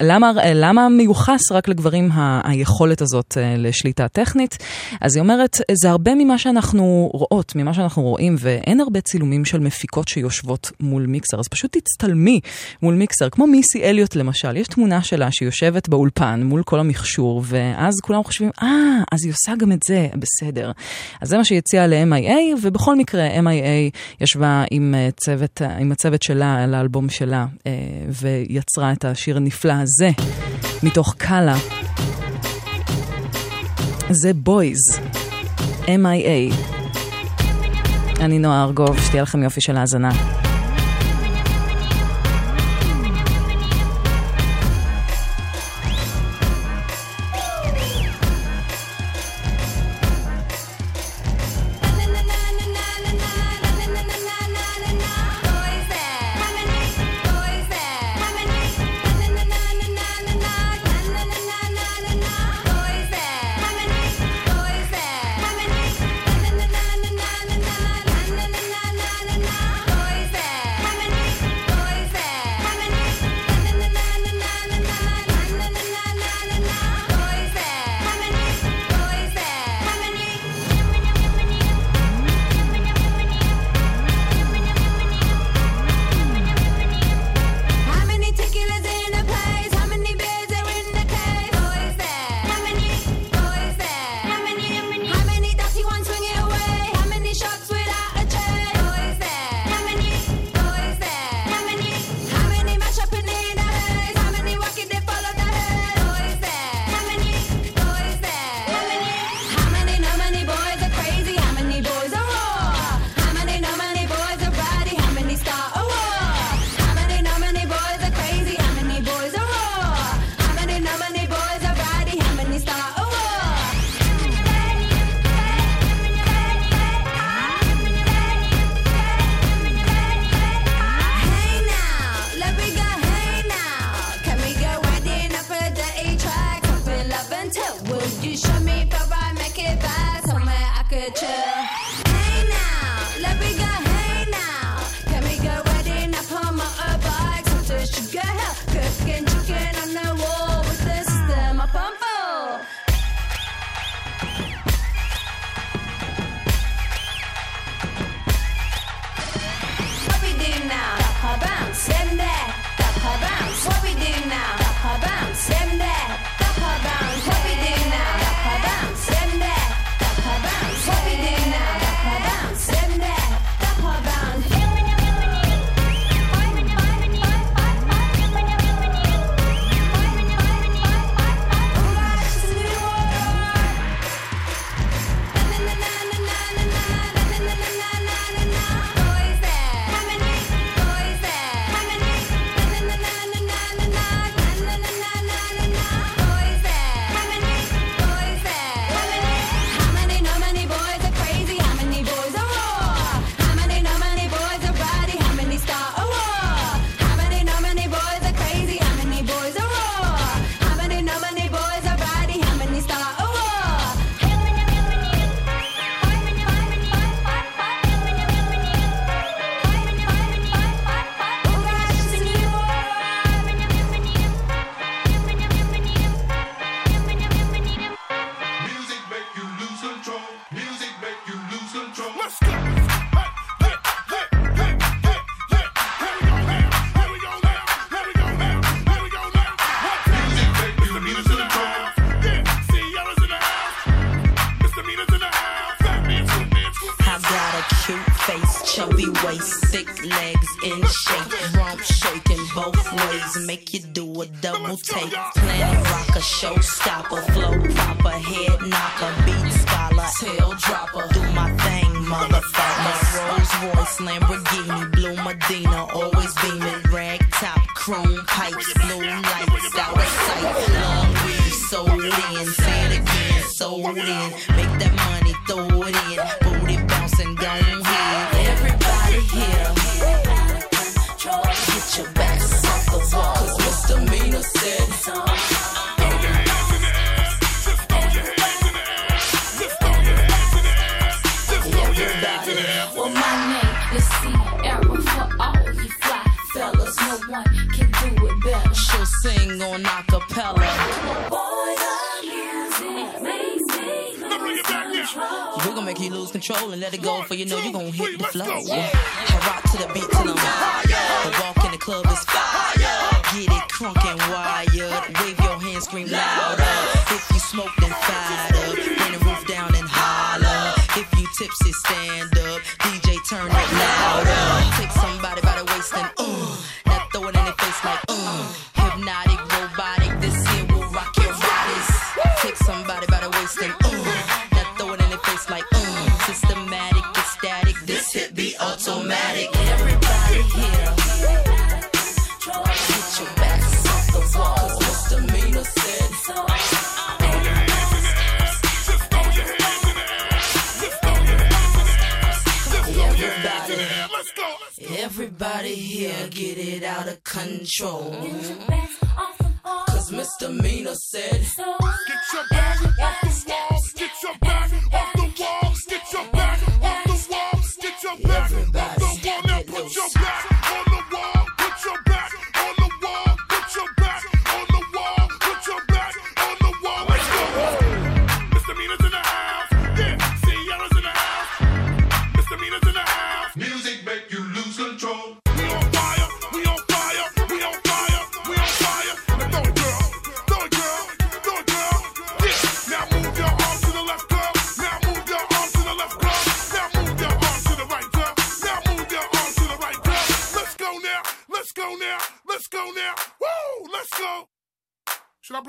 למה, למה מיוחס רק לגברים ה- היכולת הזאת לשליטה טכנית? אז היא אומרת, זה הרבה ממה שאנחנו רואות, ממה שאנחנו רואים, ואין הרבה צילומים של מפיקות שיושבות מול מיקסר, אז פשוט תצטלמי מול מיקסר, כמו מיסי אליוט למשל, יש תמונה שלה שיושבת באולפן מול כל המכשור, ואז כולם חושבים, אה, ah, אז היא עושה גם את זה, בסדר. אז זה מה שהיא הציעה ל-MIA, ובכל מקרה, MIA ישבה עם, צוות, עם הצוות שלה על האלבום שלה ויצרה את השיר הנפלא הזה מתוך קאלה. זה בויז, MIA. אני נועה ארגוב, שתהיה לכם יופי של האזנה.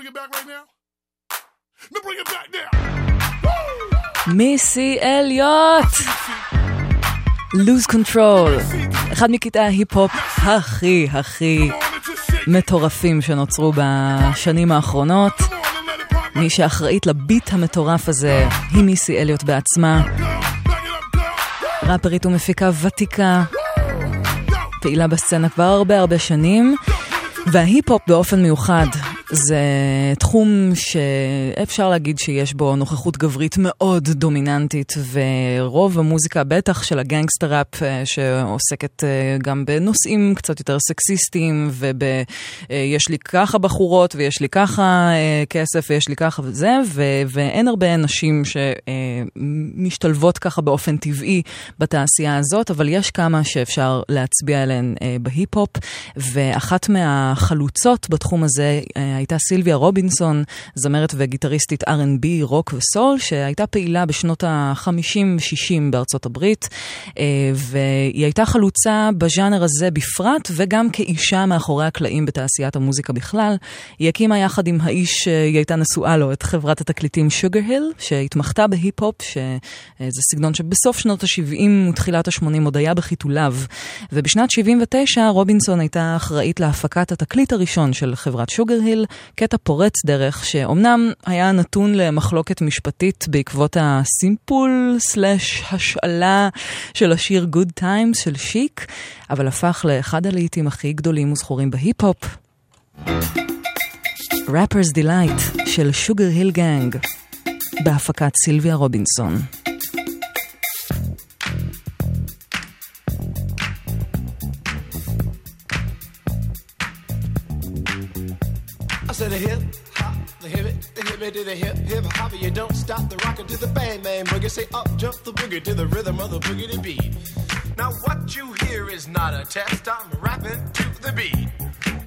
Bring it back right now? No, bring it back now. מיסי אליוט! Lose Control, אחד מקטעי ההיפ-הופ הכי הכי מטורפים שנוצרו בשנים האחרונות. מי שאחראית לביט המטורף הזה היא מיסי אליוט בעצמה. ראפרית ומפיקה ותיקה, פעילה בסצנה כבר הרבה הרבה שנים, וההיפ-הופ באופן מיוחד זה תחום שאפשר להגיד שיש בו נוכחות גברית מאוד דומיננטית, ורוב המוזיקה, בטח של הגנגסטר ראפ, אה, שעוסקת אה, גם בנושאים קצת יותר סקסיסטיים, וביש לי ככה בחורות, ויש לי ככה אה, כסף, ויש לי ככה וזה, ו- ואין הרבה נשים שמשתלבות ככה באופן טבעי בתעשייה הזאת, אבל יש כמה שאפשר להצביע עליהן בהיפ-הופ, ואחת מהחלוצות בתחום הזה הייתה סילביה רובינסון, זמרת וגיטריסטית R&B, רוק וסול, שהייתה פעילה בשנות ה-50-60 בארצות הברית, אה, והיא הייתה חלוצה בז'אנר הזה בפרט, וגם כאישה מאחורי הקלעים בתעשיית המוזיקה בכלל. היא הקימה יחד עם האיש שהיא הייתה נשואה לו, את חברת התקליטים שוגר היל, שהתמחתה בהיפ-הופ, שזה סגנון שבסוף שנות ה-70 ותחילת ה-80 עוד היה בחיתוליו. ובשנת 79 רובינסון הייתה אחראית להפקת התקליט הראשון של חברת שוגר היל, קטע פורץ דרך, שאומנם היה נתון למחלוקת משפטית בעקבות הסימפול סלאש השאלה של השיר Good Times של שיק, אבל הפך לאחד הלהיטים הכי גדולים וזכורים בהיפ-הופ. Rapper's Delight של שוגר היל גנג, בהפקת סילביה רובינסון. Said a hip hop, the hip it, the hip it to the hip hip hop. You don't stop the rockin' to the bang bang boogie. Say up jump the boogie to the rhythm of the boogie to beat. Now what you hear is not a test. I'm rapping to the beat,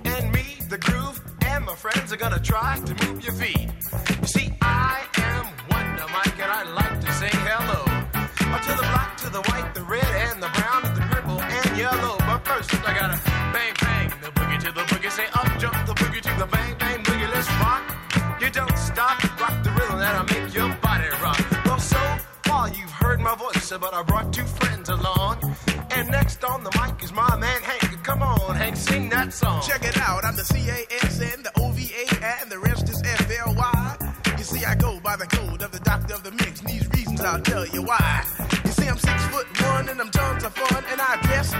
and me, the groove, and my friends are gonna try to move your feet. You see, I am Wonder Mike, and I like to say hello uh, to the black, to the white, the red, and the brown, and the purple, and yellow. But first, I gotta bang bang the boogie to the boogie. Say up jump the boogie You don't stop, rock the rhythm that'll make your body rock. Well, so far you've heard my voice, but I brought two friends along. And next on the mic is my man Hank. Come on, Hank, sing that song. Check it out, I'm the C-A-S-N, the O-V-A, and the rest is F-L-Y. You see, I go by the code of the doctor of the mix, and these reasons I'll tell you why. You see, I'm six foot one, and I'm tons of fun, and I dress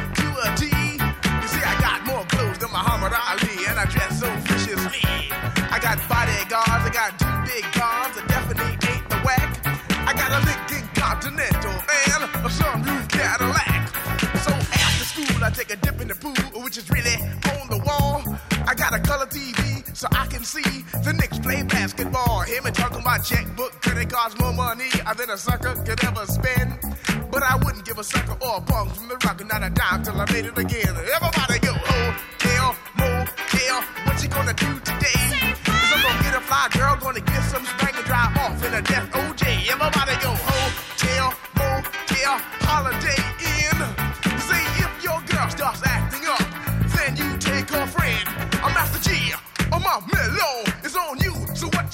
I got a color TV so I can see the Knicks play basketball. Him and talking my checkbook, could it cost more money than a sucker could ever spend? But I wouldn't give a sucker or a punk from the rock, and not a dime till I made it again. Everybody go, oh, hotel, motel, what you gonna do today? Cause I'm gonna get a fly girl, gonna get some spank and drive off in a death OJ. Everybody go, hotel, motel, holiday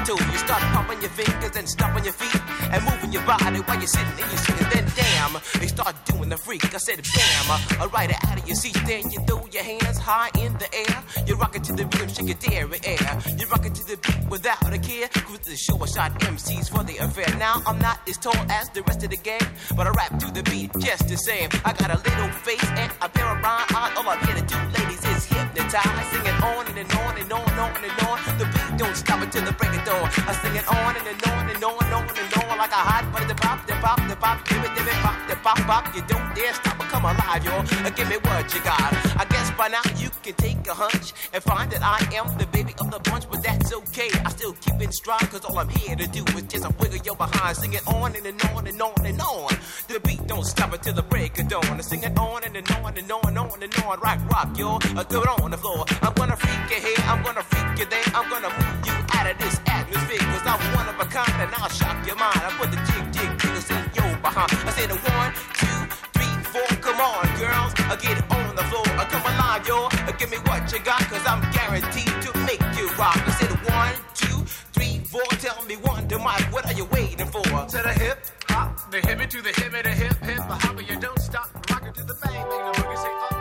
toes. You start popping your fingers and stomping your feet and moving your body while you're sitting and you're. Then damn, they start doing the freak. I said bam, ride it out of your seat. Then you throw your hands high in the air. You rock it to the rhythm, shake your dairy air. You rock it to the beat without a care. Cruise the show, I shot MCs for the affair. Now I'm not as tall as the rest of the gang, but I rap to the beat just the same. I got a little face and a pair of rhyme eyes. All I'm here to do, ladies, is hypnotize. Sing it on and, and on and on and on and on. The beat don't stop until the break of dawn. I sing it on and, and on and on and on and on like a hot butter. Pop, the pop, the pop, give it, give it, pop, pop, pop. You don't dare stop or come alive, yo. Uh, Give me what you got. I guess by now you can take a hunch and find that I am the baby of the bunch, but that's okay. I still keep in stride, cause all I'm here to do is just a wiggle your behind. Sing it on and, and on and on and on. The beat don't stop until the break of dawn. I sing it on and, and on and on and on and on. Rock, rock, yo. Uh, throw it on the floor. I'm gonna freak you here, I'm gonna freak you there. I'm gonna move you out of this atmosphere, cause I'm one of a kind and I'll shock your mind. I put the jig, jig, behind. I said a one, two, three, four. Come on, girls, I get it on the floor. I come alive, yo. Uh, Give me what you got, cause I'm guaranteed to make you rock. I said one, two, three, four. Tell me one, to Mike, what are you waiting for? To the hip hop, the hippie to the hippie, the hip hip, the hopper. You don't stop, rock it to the bang, bang the boogie. Say up,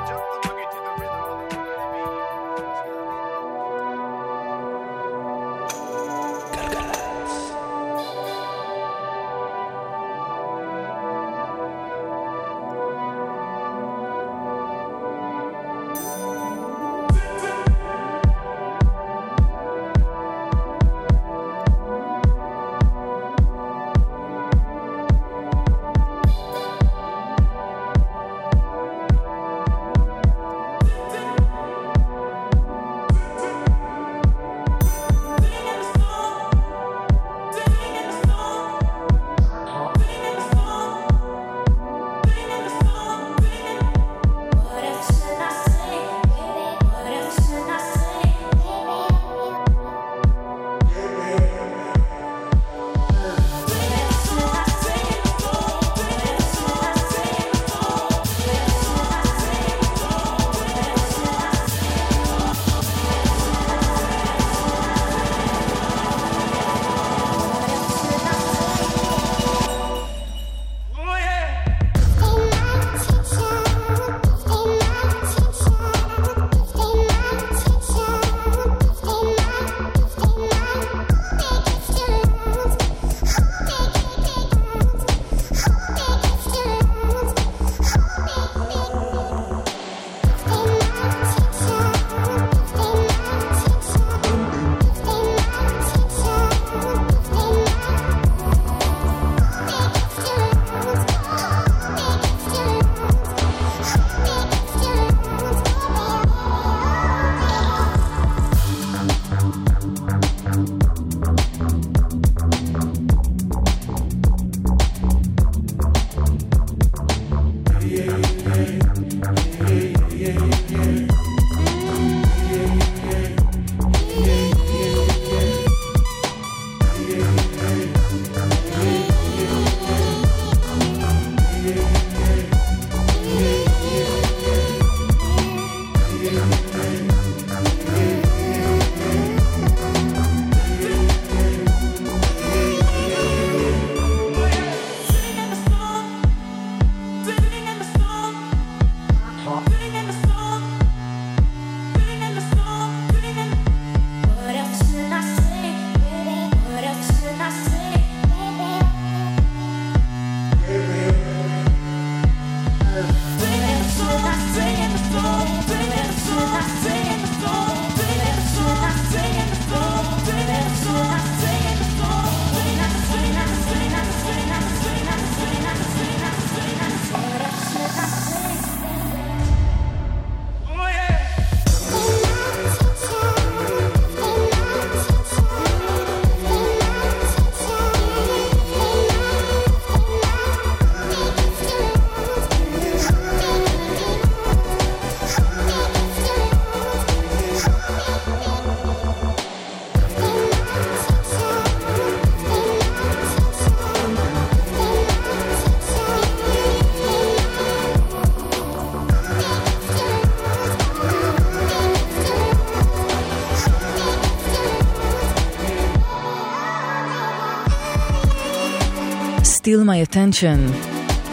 Steal My Attention.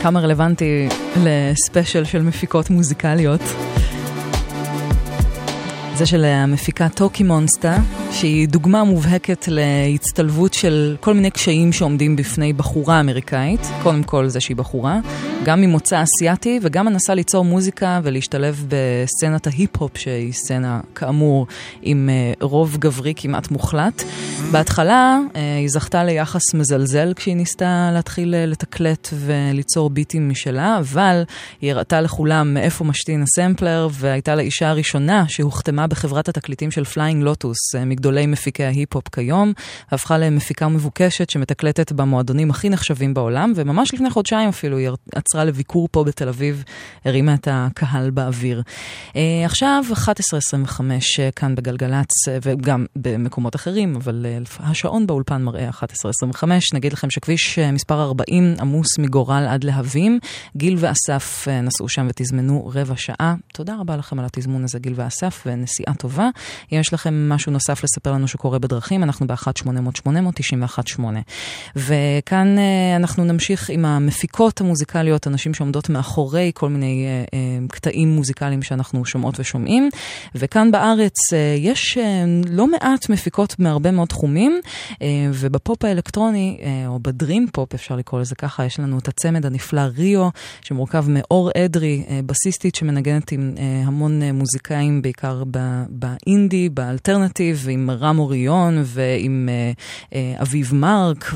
כמה רלוונטי לספיישל של מפיקות מוזיקליות. זה של המפיקה טוקי מונסטה, שהיא דוגמה מובהקת להצטלבות של כל מיני קשיים שעומדים בפני בחורה אמריקאית. קודם כל זה שהיא בחורה, גם ממוצא אסיאתי וגם מנסה ליצור מוזיקה ולהשתלב בסצנת ההיפ-הופ, שהיא סצנה כאמור עם אה, רוב גברי כמעט מוחלט. בהתחלה אה, היא זכתה ליחס מזלזל כשהיא ניסתה להתחיל אה, לתקלט וליצור ביטים משלה, אבל היא הראתה לכולם מאיפה משתין הסמפלר, והייתה לאישה הראשונה שהוחתמה בחברת התקליטים של פליינג לוטוס, מגדולי מפיקי ההיפ-הופ כיום, והפכה למפיקה מבוקשת שמתקלטת במועדונים הכי נחשבים בעולם, וממש לפני חודשיים אפילו היא עצרה לביקור פה בתל אביב, הרימה את הקהל באוויר. אה, עכשיו 11.25 אה, כאן בגלגלצ, אה, וגם במקומות אחרים, אבל השעון באולפן מראה 11.25. נגיד לכם שכביש מספר 40 עמוס מגורל עד להבים. גיל ואסף נסעו שם ותזמנו רבע שעה. תודה רבה לכם על התזמון הזה, גיל ואסף, ונסיעה טובה. אם יש לכם משהו נוסף לספר לנו שקורה בדרכים, אנחנו ב-1-800-891-8. וכאן אנחנו נמשיך עם המפיקות המוזיקליות, אנשים שעומדות מאחורי כל מיני uh, uh, קטעים מוזיקליים שאנחנו שומעות ושומעים. וכאן בארץ אה, יש לא מעט מפיקות מהרבה מאוד תחומים, ובפופ האלקטרוני, או ב dream pop אפשר לקרוא לזה ככה, יש לנו את הצמד הנפלא ריו, שמורכב מאור אדרי, בסיסטית שמנגנת עם המון מוזיקאים, בעיקר באינדי, באלטרנטיב, עם רם אוריון ועם אביב מרק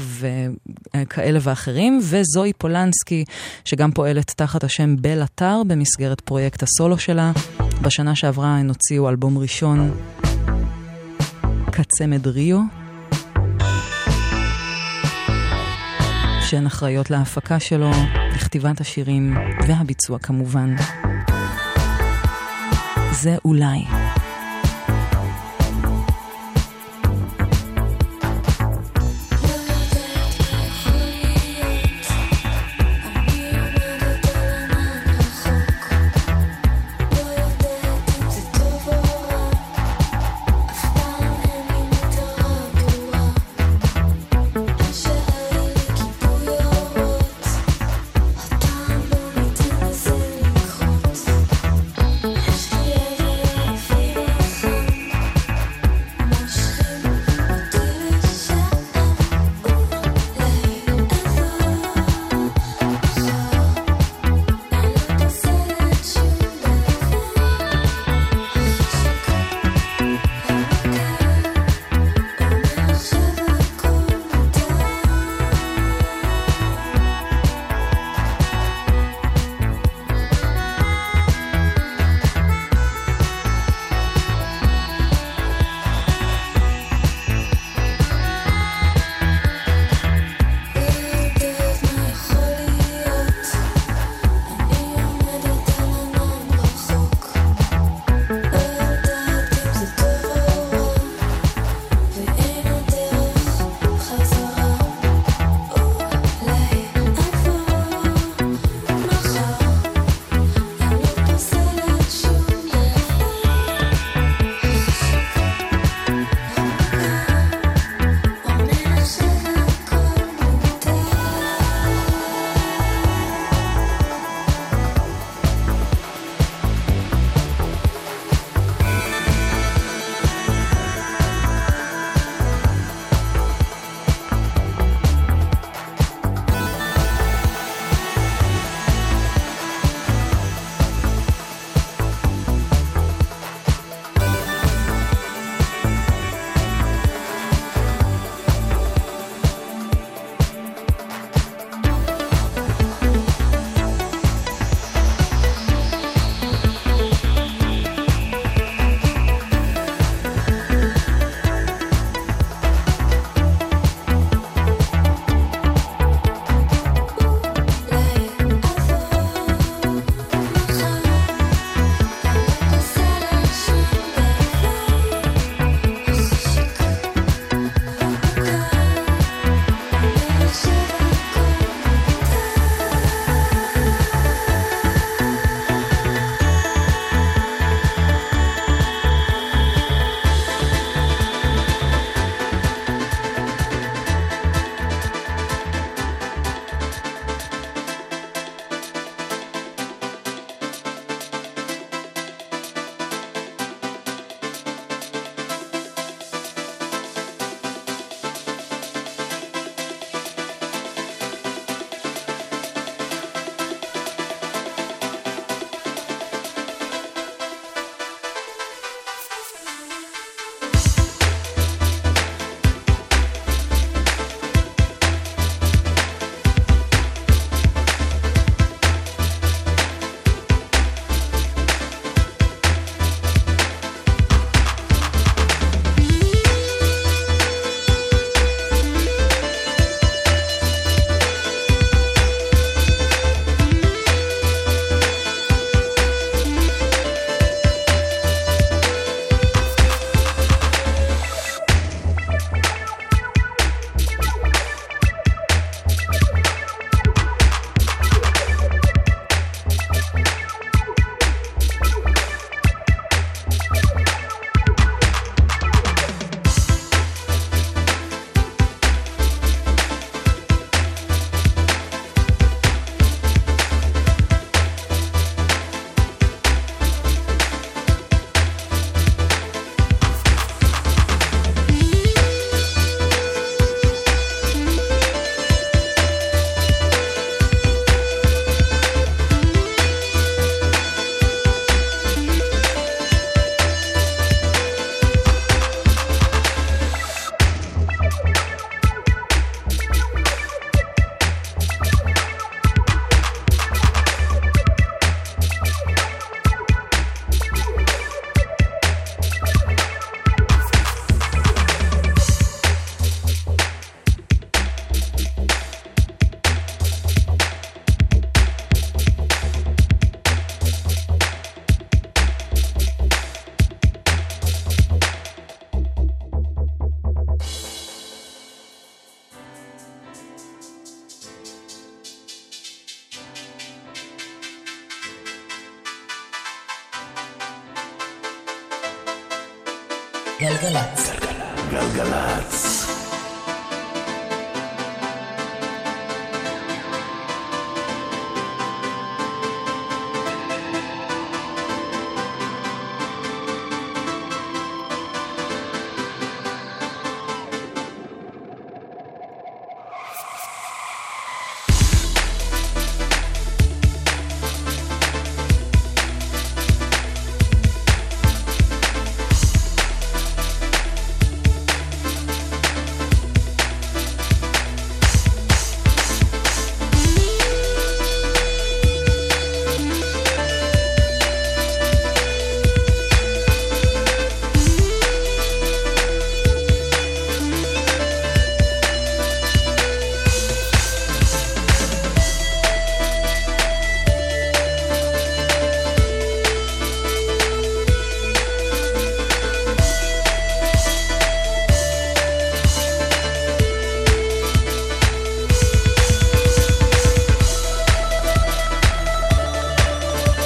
וכאלה ואחרים, וזוהי פולנסקי, שגם פועלת תחת השם בל אתר במסגרת פרויקט הסולו שלה. בשנה שעברה הן הוציאו אלבום ראשון, כצמד ריו, שהן אחראיות להפקה שלו, לכתיבת השירים והביצוע כמובן. זה אולי.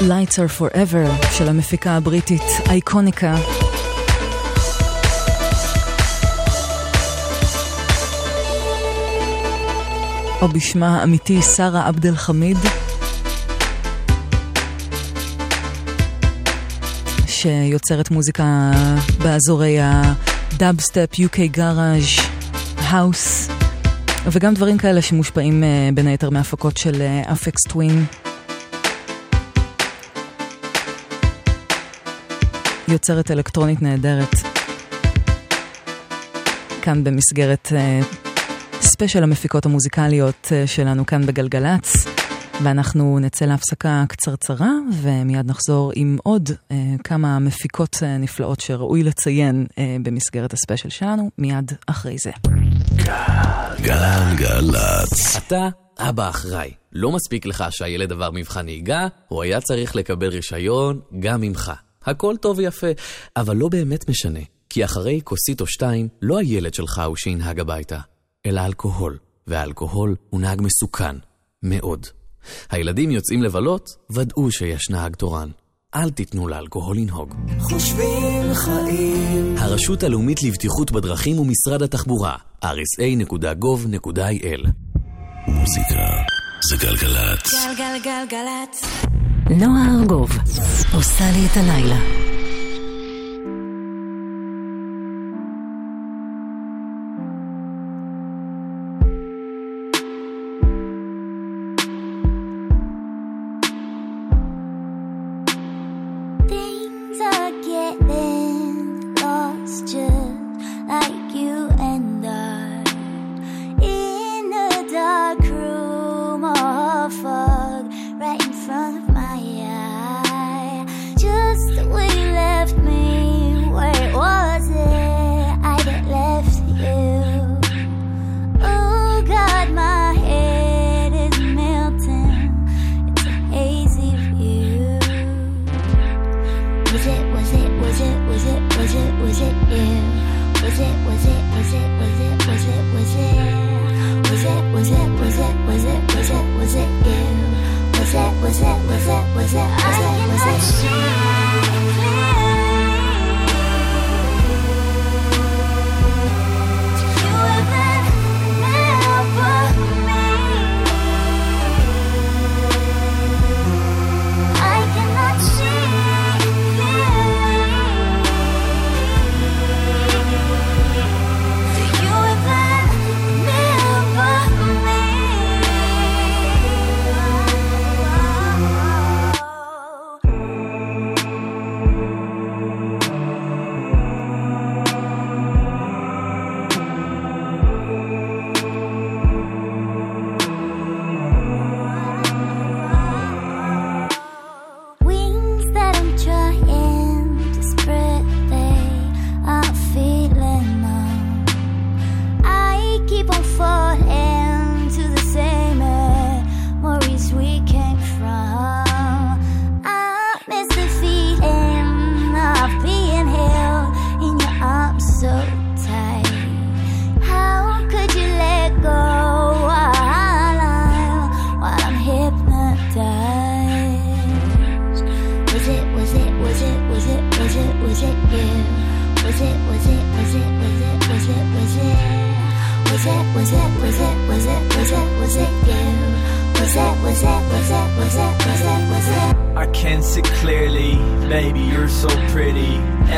Lights are forever של המפיקה הבריטית אייקוניקה. או בשמה האמיתי שרה עבד אל חמיד. שיוצרת מוזיקה באזורי הדאבסטפ, UK garage, האוס, וגם דברים כאלה שמושפעים אה, בין היתר מהפקות של אפקס טווין. יוצרת אלקטרונית נהדרת. כאן במסגרת ספיישל המפיקות המוזיקליות אה, שלנו כאן בגלגלצ, ואנחנו נצא להפסקה קצרצרה, ומיד נחזור עם עוד אה, כמה מפיקות אה, נפלאות שראוי לציין אה, במסגרת הספיישל שלנו, מיד אחרי זה. גלגלצ. אתה אבא אחראי. לא מספיק לך שהילד עבר מבחן נהיגה, הוא היה צריך לקבל רישיון גם ממך. הכל טוב ויפה, אבל לא באמת משנה, כי אחרי כוסית או שתיים, לא הילד שלך הוא שינהג הביתה, אלא אלכוהול, והאלכוהול הוא נהג מסוכן, מאוד. הילדים יוצאים לבלות, ודאו שיש נהג תורן. אל תיתנו לאלכוהול לנהוג. חושבים חיים. הרשות הלאומית לבטיחות בדרכים ומשרד התחבורה, rsa.gov.il מוזיקה זה גלגלצ. גלגלגלגלצ. נועה ארגוב עושה לי את הלילה.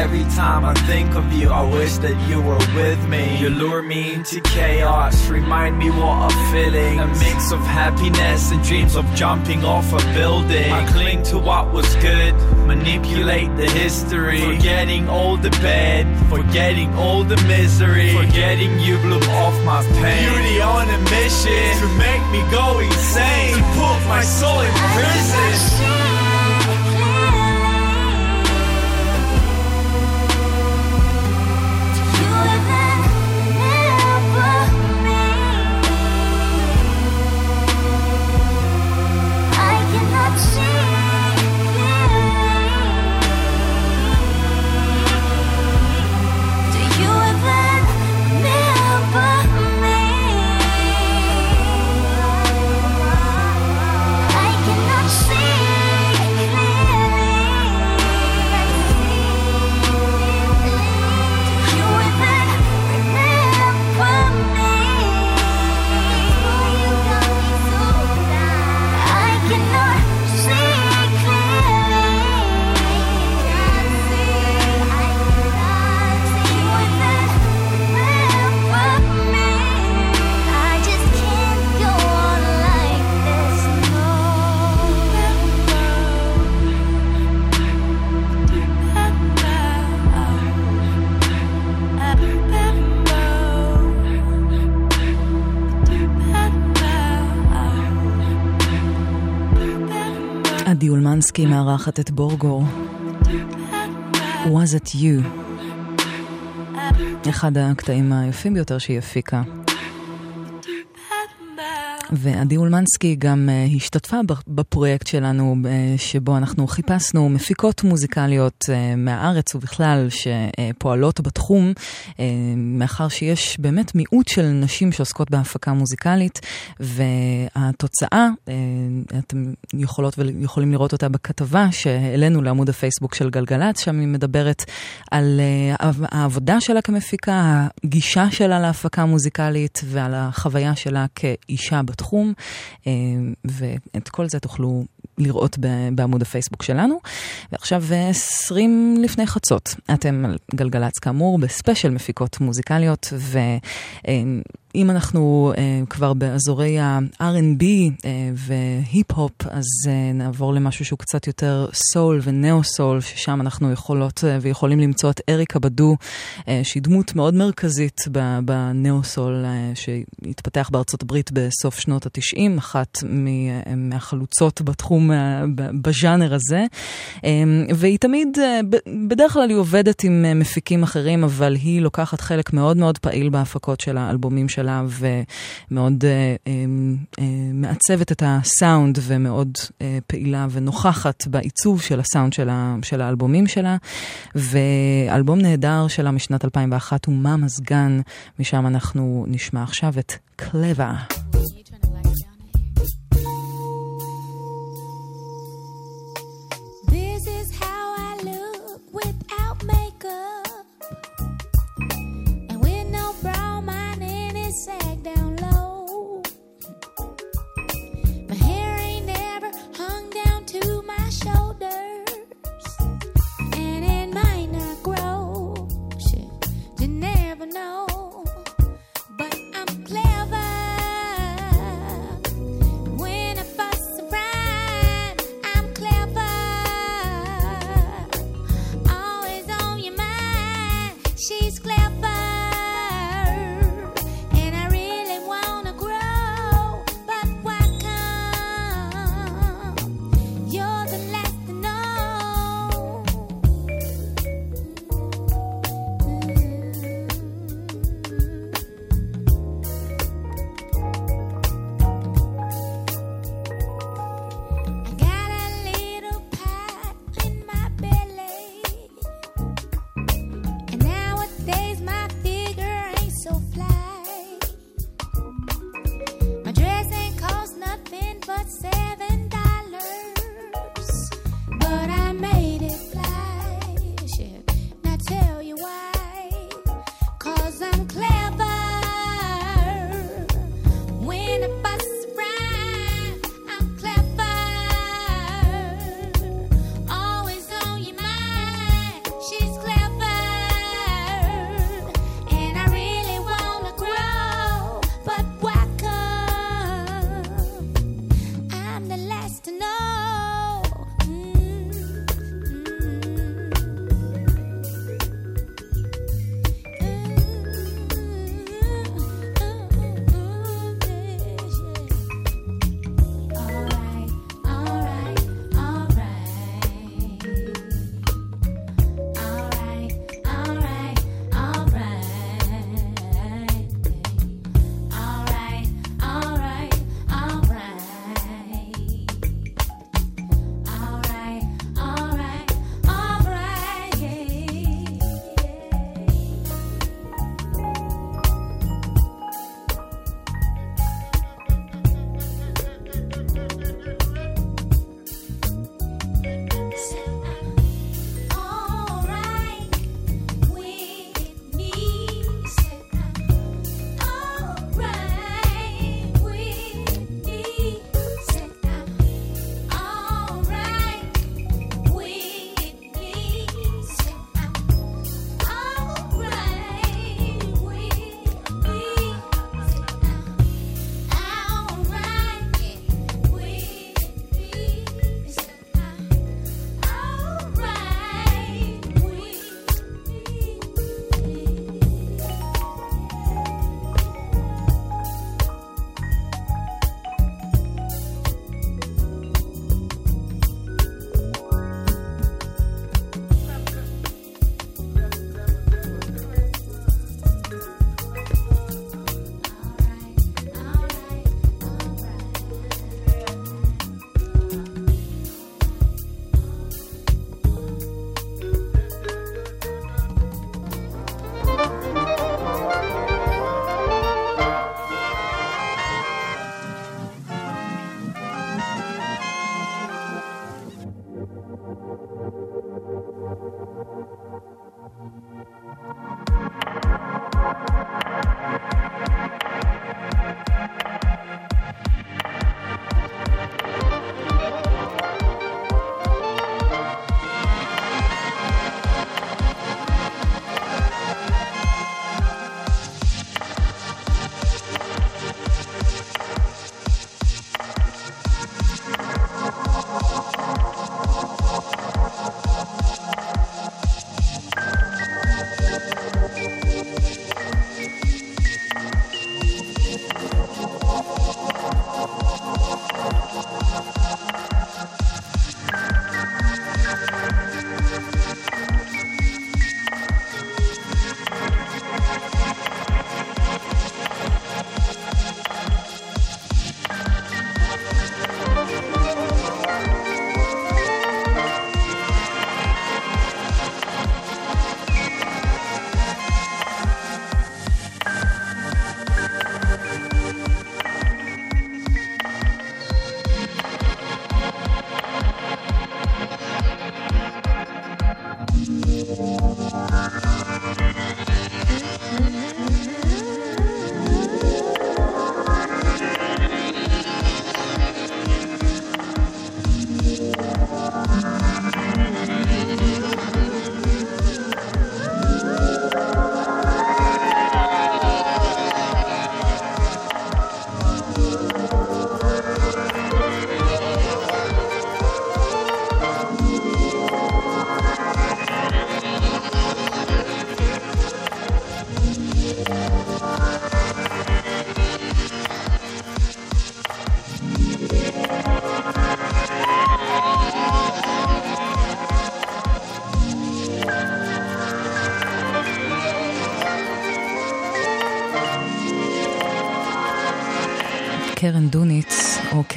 Every time I think of you, I wish that you were with me. You lure me into chaos, remind me what I'm feeling. A mix of happiness and dreams of jumping off a building. I cling to what was good, manipulate the history. Forgetting all the bad, forgetting all the misery. Forgetting you blew off my pain. Beauty on a mission to make me go insane. To put my soul in prison. עדי אולמנסקי מארחת את בורגו. Was it you? אחד הקטעים היפים ביותר שהיא הפיקה. ועדי אולמנסקי גם uh, השתתפה בפרויקט שלנו, uh, שבו אנחנו חיפשנו מפיקות מוזיקליות uh, מהארץ ובכלל שפועלות בתחום, מאחר שיש באמת מיעוט של נשים שעוסקות בהפקה מוזיקלית, והתוצאה, אתם יכולות ויכולים לראות אותה בכתבה שהעלינו לעמוד הפייסבוק של גלגלצ, שם היא מדברת על העבודה שלה כמפיקה, הגישה שלה להפקה מוזיקלית ועל החוויה שלה כאישה בתחום. בתחום, אה, ואת כל זה תוכלו לראות בעמוד הפייסבוק שלנו. ועכשיו 20 לפני חצות, אתם על גלגלצ כאמור בספיישל מפיקות מוזיקליות, ואם אנחנו uh, כבר באזורי ה-R&B uh, והיפ-הופ, אז uh, נעבור למשהו שהוא קצת יותר סול ונאו-סול, ששם אנחנו יכולות uh, ויכולים למצוא את אריקה בדו, uh, שהיא דמות מאוד מרכזית בנאו-סול uh, שהתפתח בארצות הברית בסוף שנות ה-90, אחת מהחלוצות בתחום בז'אנר הזה, והיא תמיד, בדרך כלל היא עובדת עם מפיקים אחרים, אבל היא לוקחת חלק מאוד מאוד פעיל בהפקות של האלבומים שלה, ומאוד מעצבת את הסאונד, ומאוד פעילה ונוכחת בעיצוב של הסאונד של האלבומים שלה. ואלבום נהדר שלה משנת 2001 הוא מה מזגן, משם אנחנו נשמע עכשיו את קלבה. sag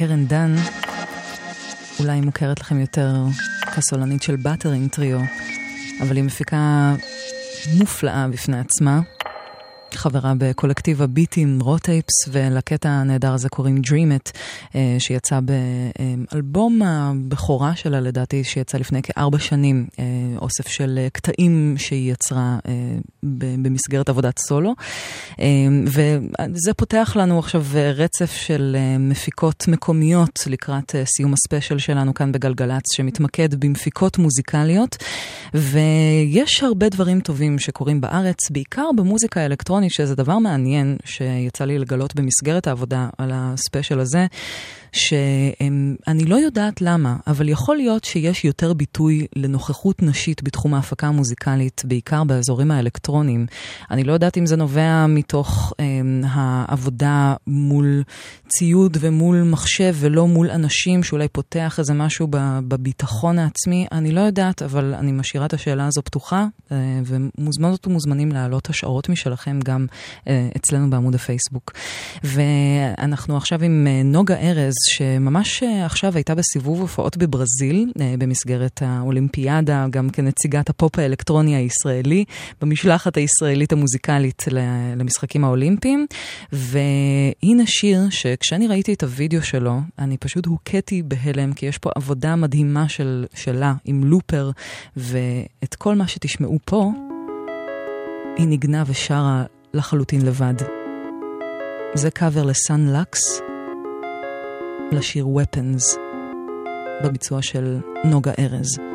קרן דן, אולי היא מוכרת לכם יותר כסולנית של באטרינג טריו, אבל היא מפיקה מופלאה בפני עצמה. חברה בקולקטיב הביטים רוטייפס, ולקטע הנהדר הזה קוראים Dream It, אה, שיצא באלבום הבכורה שלה לדעתי, שיצא לפני כארבע שנים, אה, אוסף של אה, קטעים שהיא יצרה במסגרת עבודת סולו. וזה פותח לנו עכשיו רצף של מפיקות מקומיות לקראת סיום הספיישל שלנו כאן בגלגלצ, שמתמקד במפיקות מוזיקליות, ויש הרבה דברים טובים שקורים בארץ, בעיקר במוזיקה האלקטרונית. אלקטרוני, שזה דבר מעניין שיצא לי לגלות במסגרת העבודה על הספיישל הזה, שאני לא יודעת למה, אבל יכול להיות שיש יותר ביטוי לנוכחות נשית בתחום ההפקה המוזיקלית, בעיקר באזורים האלקטרוניים. אני לא יודעת אם זה נובע מתוך אה, העבודה מול ציוד ומול מחשב ולא מול אנשים, שאולי פותח איזה משהו בביטחון העצמי, אני לא יודעת, אבל אני משאירה את השאלה הזו פתוחה, אה, ומוזמנות ומוזמנים להעלות השערות משלכם גם אה, אצלנו בעמוד הפייסבוק. ואנחנו עכשיו עם אה, נוגה ארז, שממש אה, עכשיו הייתה בסיבוב הופעות בברזיל, אה, במסגרת האולימפיאדה, גם כנציגת הפופ האלקטרוני הישראלי, במשלחת הישראלית המוזיקלית למשחקים האולימפיים. והנה שיר שכשאני ראיתי את הוידאו שלו, אני פשוט הוכיתי בהלם, כי יש פה עבודה מדהימה של, שלה עם לופר, ואת כל מה שתשמעו פה, היא ניגנה ושרה לחלוטין לבד. זה קאבר לסאן לקס. לשיר Weapons בביצוע של נוגה ארז.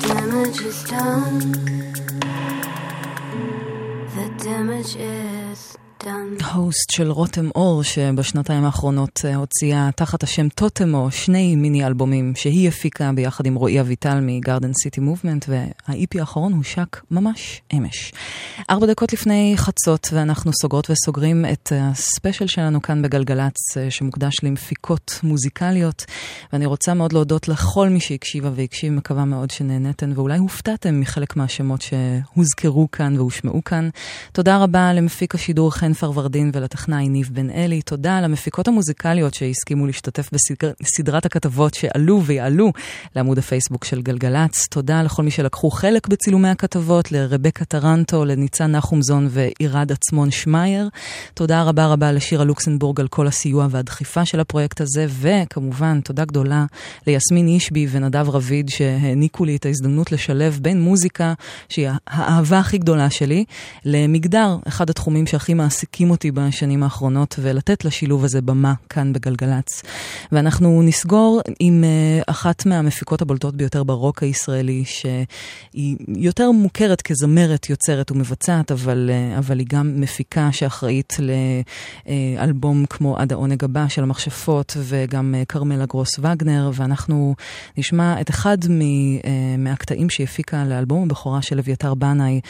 Damage is done. הוסט של רותם אור, שבשנתיים האחרונות אה, הוציאה תחת השם טוטמו שני מיני אלבומים שהיא הפיקה ביחד עם רועי אביטל מגרדן סיטי מובמנט, וה-EP האחרון הושק ממש אמש. ארבע דקות לפני חצות, ואנחנו סוגרות וסוגרים את הספיישל שלנו כאן בגלגלצ, אה, שמוקדש למפיקות מוזיקליות, ואני רוצה מאוד להודות לכל מי שהקשיבה והקשיב, מקווה מאוד שנהנתן, ואולי הופתעתם מחלק מהשמות שהוזכרו כאן והושמעו כאן. תודה רבה למפיק השידור חן פרוורדין ולטכנאי ניב בן אלי. תודה למפיקות המוזיקליות שהסכימו להשתתף בסדרת הכתבות שעלו ויעלו לעמוד הפייסבוק של גלגלצ. תודה לכל מי שלקחו חלק בצילומי הכתבות, לרבקה טרנטו, לניצן נחומזון ועירד עצמון שמייר. תודה רבה רבה לשירה לוקסנבורג על כל הסיוע והדחיפה של הפרויקט הזה, וכמובן תודה גדולה ליסמין אישבי ונדב רביד שהעניקו לי את ההזדמנות לשלב בין מוזיקה, שהיא האהבה הכי גדולה שלי, למגדר, אחד התחומים שהכי מעסיקים אותי בשנים האחרונות, ולתת לשילוב הזה במה כאן בגלגלצ. ואנחנו נסגור עם uh, אחת מהמפיקות הבולטות ביותר ברוק הישראלי, שהיא יותר מוכרת כזמרת, יוצרת ומבצעת, אבל, uh, אבל היא גם מפיקה שאחראית לאלבום כמו עד העונג הבא של המכשפות, וגם כרמלה גרוס וגנר, ואנחנו נשמע את אחד מ, מהקטעים שהיא הפיקה לאלבום הבכורה של אביתר בנאי.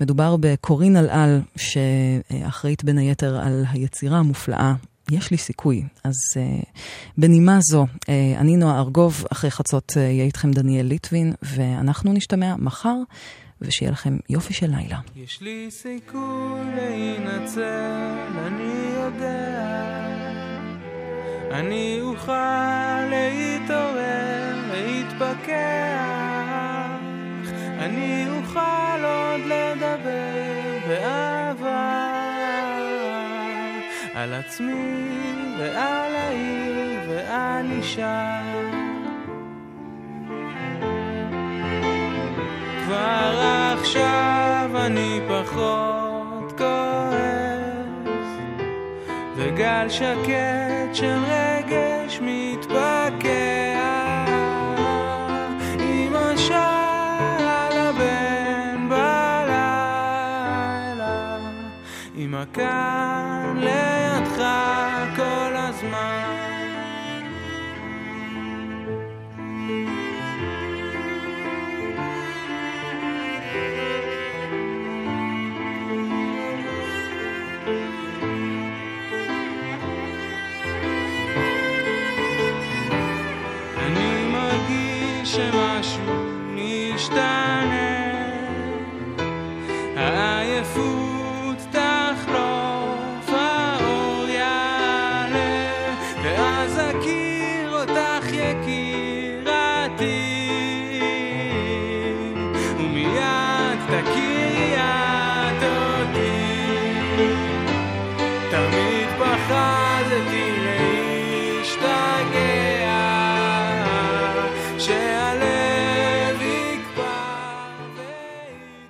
מדובר בקורין אלעל, שאחראית בין היתר על היצירה המופלאה יש לי סיכוי. אז uh, בנימה זו, uh, אני נועה ארגוב, אחרי חצות uh, יהיה איתכם דניאל ליטבין, ואנחנו נשתמע מחר, ושיהיה לכם יופי של לילה. יש לי סיכוי להינצל, אני יודע. אני אוכל להתעורר, להתפכח. אני אוכל עוד לדבר על עצמי ועל העיר ועל אישה. כבר עכשיו אני פחות כועס, וגל שקט של רגש מתפקע. הקן שמשהו משתנה